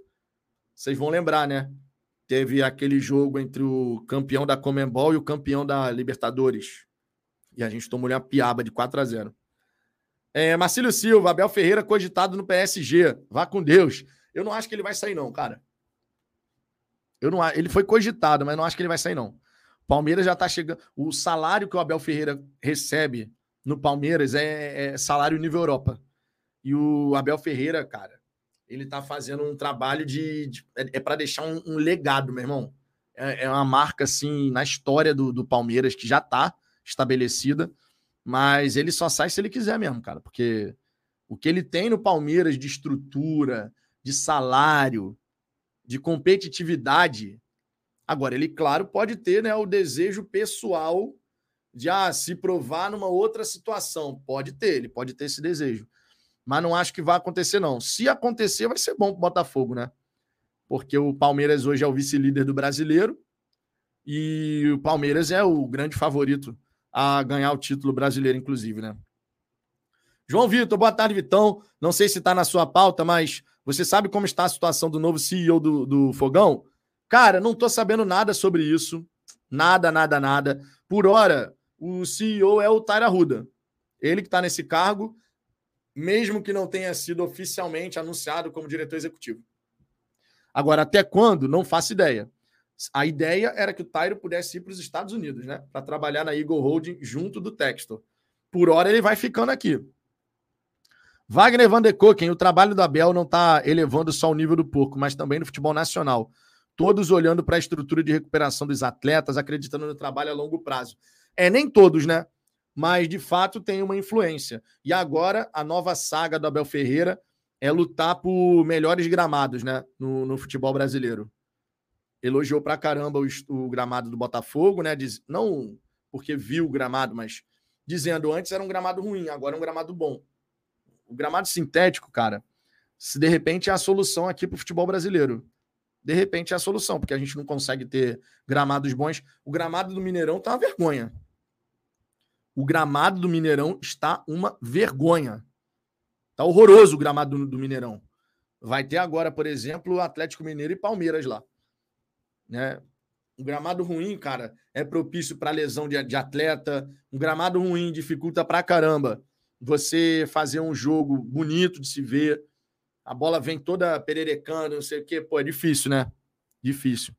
vocês vão lembrar, né? teve aquele jogo entre o campeão da Comembol e o campeão da Libertadores. E a gente tomou uma piaba de 4 a 0. É, Marcílio Silva, Abel Ferreira cogitado no PSG. Vá com Deus. Eu não acho que ele vai sair, não, cara. Eu não, ele foi cogitado, mas não acho que ele vai sair, não. Palmeiras já tá chegando. O salário que o Abel Ferreira recebe no Palmeiras é, é salário nível Europa. E o Abel Ferreira, cara, ele está fazendo um trabalho de. de é, é para deixar um, um, legado, meu irmão. É, é, uma marca, assim, na história do, do Palmeiras, que já está estabelecida, mas ele só sai se ele quiser mesmo, cara, porque o que ele tem no Palmeiras de estrutura, de salário, de competitividade. Agora, ele, claro, pode ter né, o desejo pessoal de ah, se provar numa outra situação. Pode ter, ele pode ter esse desejo mas não acho que vai acontecer, não. Se acontecer, vai ser bom para o Botafogo, né? Porque o Palmeiras hoje é o vice-líder do brasileiro e o Palmeiras é o grande favorito a ganhar o título brasileiro, inclusive, né? João Vitor, boa tarde, Vitão. Não sei se está na sua pauta, mas você sabe como está a situação do novo CEO do, do Fogão? Cara, não estou sabendo nada sobre isso. Nada, nada, nada. Por hora, o CEO é o Taira Ruda. Ele que está nesse cargo mesmo que não tenha sido oficialmente anunciado como diretor executivo. Agora, até quando? Não faço ideia. A ideia era que o Tyro pudesse ir para os Estados Unidos, né? Para trabalhar na Eagle Holding junto do Textor. Por hora ele vai ficando aqui. Wagner Van de Koken, o trabalho do Abel não está elevando só o nível do porco, mas também no futebol nacional. Todos olhando para a estrutura de recuperação dos atletas, acreditando no trabalho a longo prazo. É, nem todos, né? mas de fato tem uma influência. E agora a nova saga do Abel Ferreira é lutar por melhores gramados né, no, no futebol brasileiro. Elogiou pra caramba o, o, gramado do Botafogo, né? Diz, não porque viu o gramado, mas dizendo antes era um gramado ruim, agora é um gramado bom. O gramado sintético, cara, se de repente é a solução aqui para o futebol brasileiro. De repente é a solução, porque a gente não consegue ter gramados bons. O gramado do Mineirão tá uma vergonha. O gramado do Mineirão está uma vergonha. Tá horroroso o gramado do, do Mineirão. Vai ter agora, por exemplo, Atlético Mineiro e Palmeiras lá. Né? Um gramado ruim, cara, é propício para lesão de, de, atleta. Um gramado ruim dificulta pra caramba você fazer um jogo bonito de se ver. A bola vem toda pererecando, não sei o quê. Pô, é difícil, né? Difícil.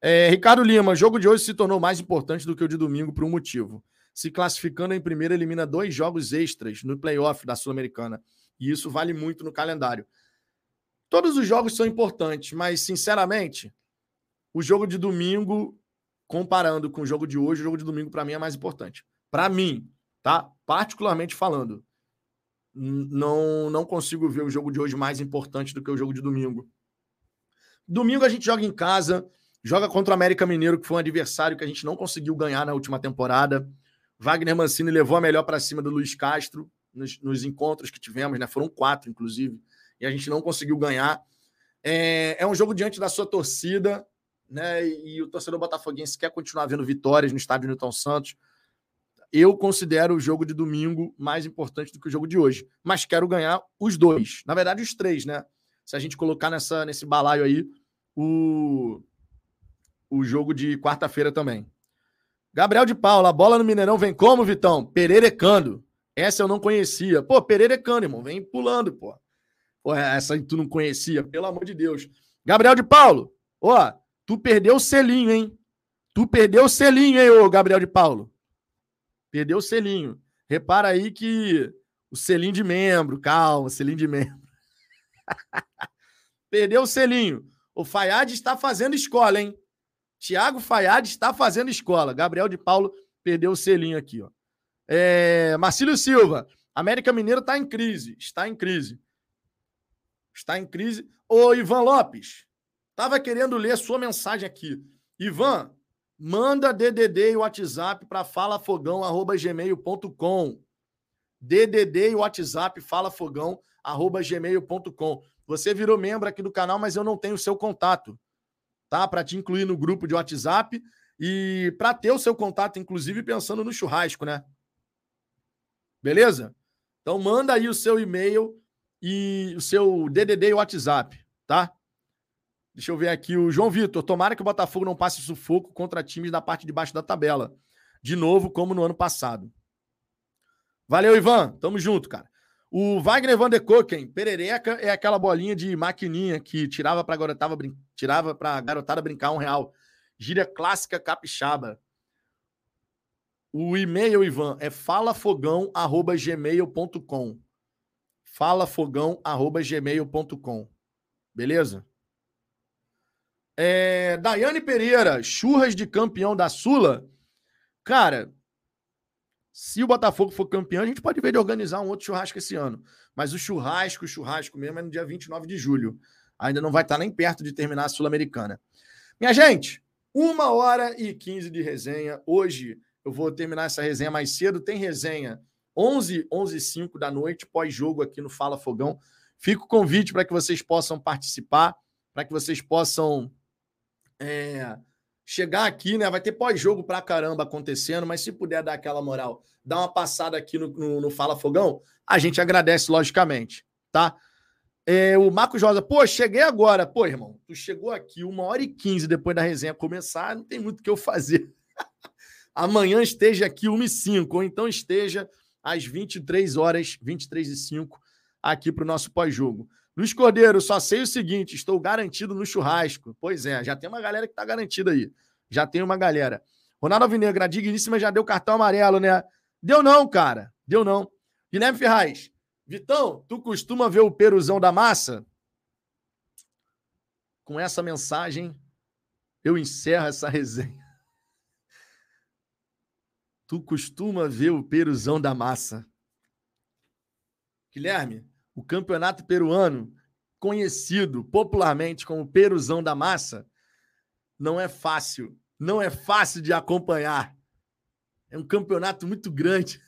É, Ricardo Lima, jogo de hoje se tornou mais importante do que o de domingo por um motivo. Se classificando em primeiro, elimina dois jogos extras no playoff da Sul-Americana. E isso vale muito no calendário. Todos os jogos são importantes, mas, sinceramente, o jogo de domingo, comparando com o jogo de hoje, o jogo de domingo para mim é mais importante. Para mim, tá? Particularmente falando, não não consigo ver o jogo de hoje mais importante do que o jogo de domingo. Domingo a gente joga em casa, joga contra o América Mineiro, que foi um adversário que a gente não conseguiu ganhar na última temporada. Wagner Mancini levou a melhor para cima do Luiz Castro nos, nos, encontros que tivemos, né? Foram quatro, inclusive, e a gente não conseguiu ganhar. É, é um jogo diante da sua torcida, né? E, o torcedor botafoguense quer continuar vendo vitórias no estádio Newton Santos. Eu considero o jogo de domingo mais importante do que o jogo de hoje, mas quero ganhar os dois. Na verdade, os três, né? Se a gente colocar nessa, nesse balaio aí o, o jogo de quarta-feira também. Gabriel de Paula, a bola no Mineirão vem como, Vitão? Pererecando. Essa eu não conhecia. Pô, Pererecando, irmão. Vem pulando, pô. Pô, essa tu não conhecia, pelo amor de Deus. Gabriel de Paulo, ó, Tu perdeu o selinho, hein? Tu perdeu o selinho, hein, ô Gabriel de Paulo? Perdeu o selinho. Repara aí que o selinho de membro, calma, selinho de membro. perdeu o selinho. O Fayad está fazendo escola, hein? Tiago Fayad está fazendo escola. Gabriel de Paulo perdeu o selinho aqui, ó. É... Marcílio Silva, América Mineiro está em crise. Está em crise. Está em crise. Ô, Ivan Lopes, Tava querendo ler sua mensagem aqui. Ivan, manda DDD e WhatsApp para falafogão@gmail.com. DDD e WhatsApp falafogão@gmail.com. Você virou membro aqui do canal, mas eu não tenho o seu contato, tá? Para te incluir no grupo de WhatsApp e para ter o seu contato, inclusive pensando no churrasco, né? Beleza? Então manda aí o seu e-mail e o seu DDD e WhatsApp, tá? Deixa eu ver aqui o João Vitor. Tomara que o Botafogo não passe sufoco contra times da parte de baixo da tabela. De novo, como no ano passado. Valeu, Ivan. Tamo junto, cara. O Wagner Van de Koken, perereca é aquela bolinha de maquininha que tirava para garotada, tirava pra garotada brincar um real. Gíria clássica capixaba. O e-mail, Ivan, é falafogão@gmail.com. falafogão@gmail.com. Beleza? É, Daiane Pereira, churras de campeão da Sula. Cara, se o Botafogo for campeão, a gente pode ver de organizar um outro churrasco esse ano. Mas o churrasco, o churrasco mesmo, é no dia 29 de julho. Ainda não vai estar nem perto de terminar a Sul-Americana. Minha gente, uma hora e 15 de resenha. Hoje eu vou terminar essa resenha mais cedo. Tem resenha 11, 11 e 5 da noite, pós-jogo aqui no Fala Fogão. Fica o convite para que vocês possam participar, para que vocês possam é, chegar aqui, né? Vai ter pós-jogo pra caramba acontecendo, mas se puder dar aquela moral, dar uma passada aqui no, no, no Fala Fogão, a gente agradece, logicamente, tá? É, o Marcos Rosa, pô, cheguei agora. Pô, irmão, tu chegou aqui uma hora e quinze depois da resenha começar, não tem muito o que eu fazer. Amanhã esteja aqui 1 e 5, ou então esteja às 23 horas, 23 e 5, aqui para o nosso pós-jogo. Luiz Cordeiro, só sei o seguinte: estou garantido no churrasco. Pois é, já tem uma galera que está garantida aí. Já tem uma galera. Ronaldo Alvinegra, digníssima já deu cartão amarelo, né? Deu não, cara. Deu não. Guilherme Ferraz, Vitão, tu costuma ver o peruzão da massa? Com essa mensagem, eu encerro essa resenha. Tu costuma ver o peruzão da massa. Guilherme, o campeonato peruano, conhecido popularmente como Peruzão da Massa, não é fácil. Não é fácil de acompanhar. É um campeonato muito grande.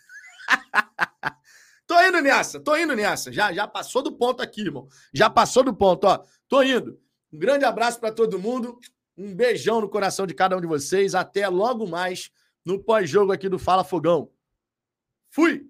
tô indo nessa, tô indo nessa. Já, já passou do ponto aqui, irmão. Já passou do ponto, ó. Tô indo. Um grande abraço para todo mundo. Um beijão no coração de cada um de vocês. Até logo mais no pós-jogo aqui do Fala Fogão. Fui!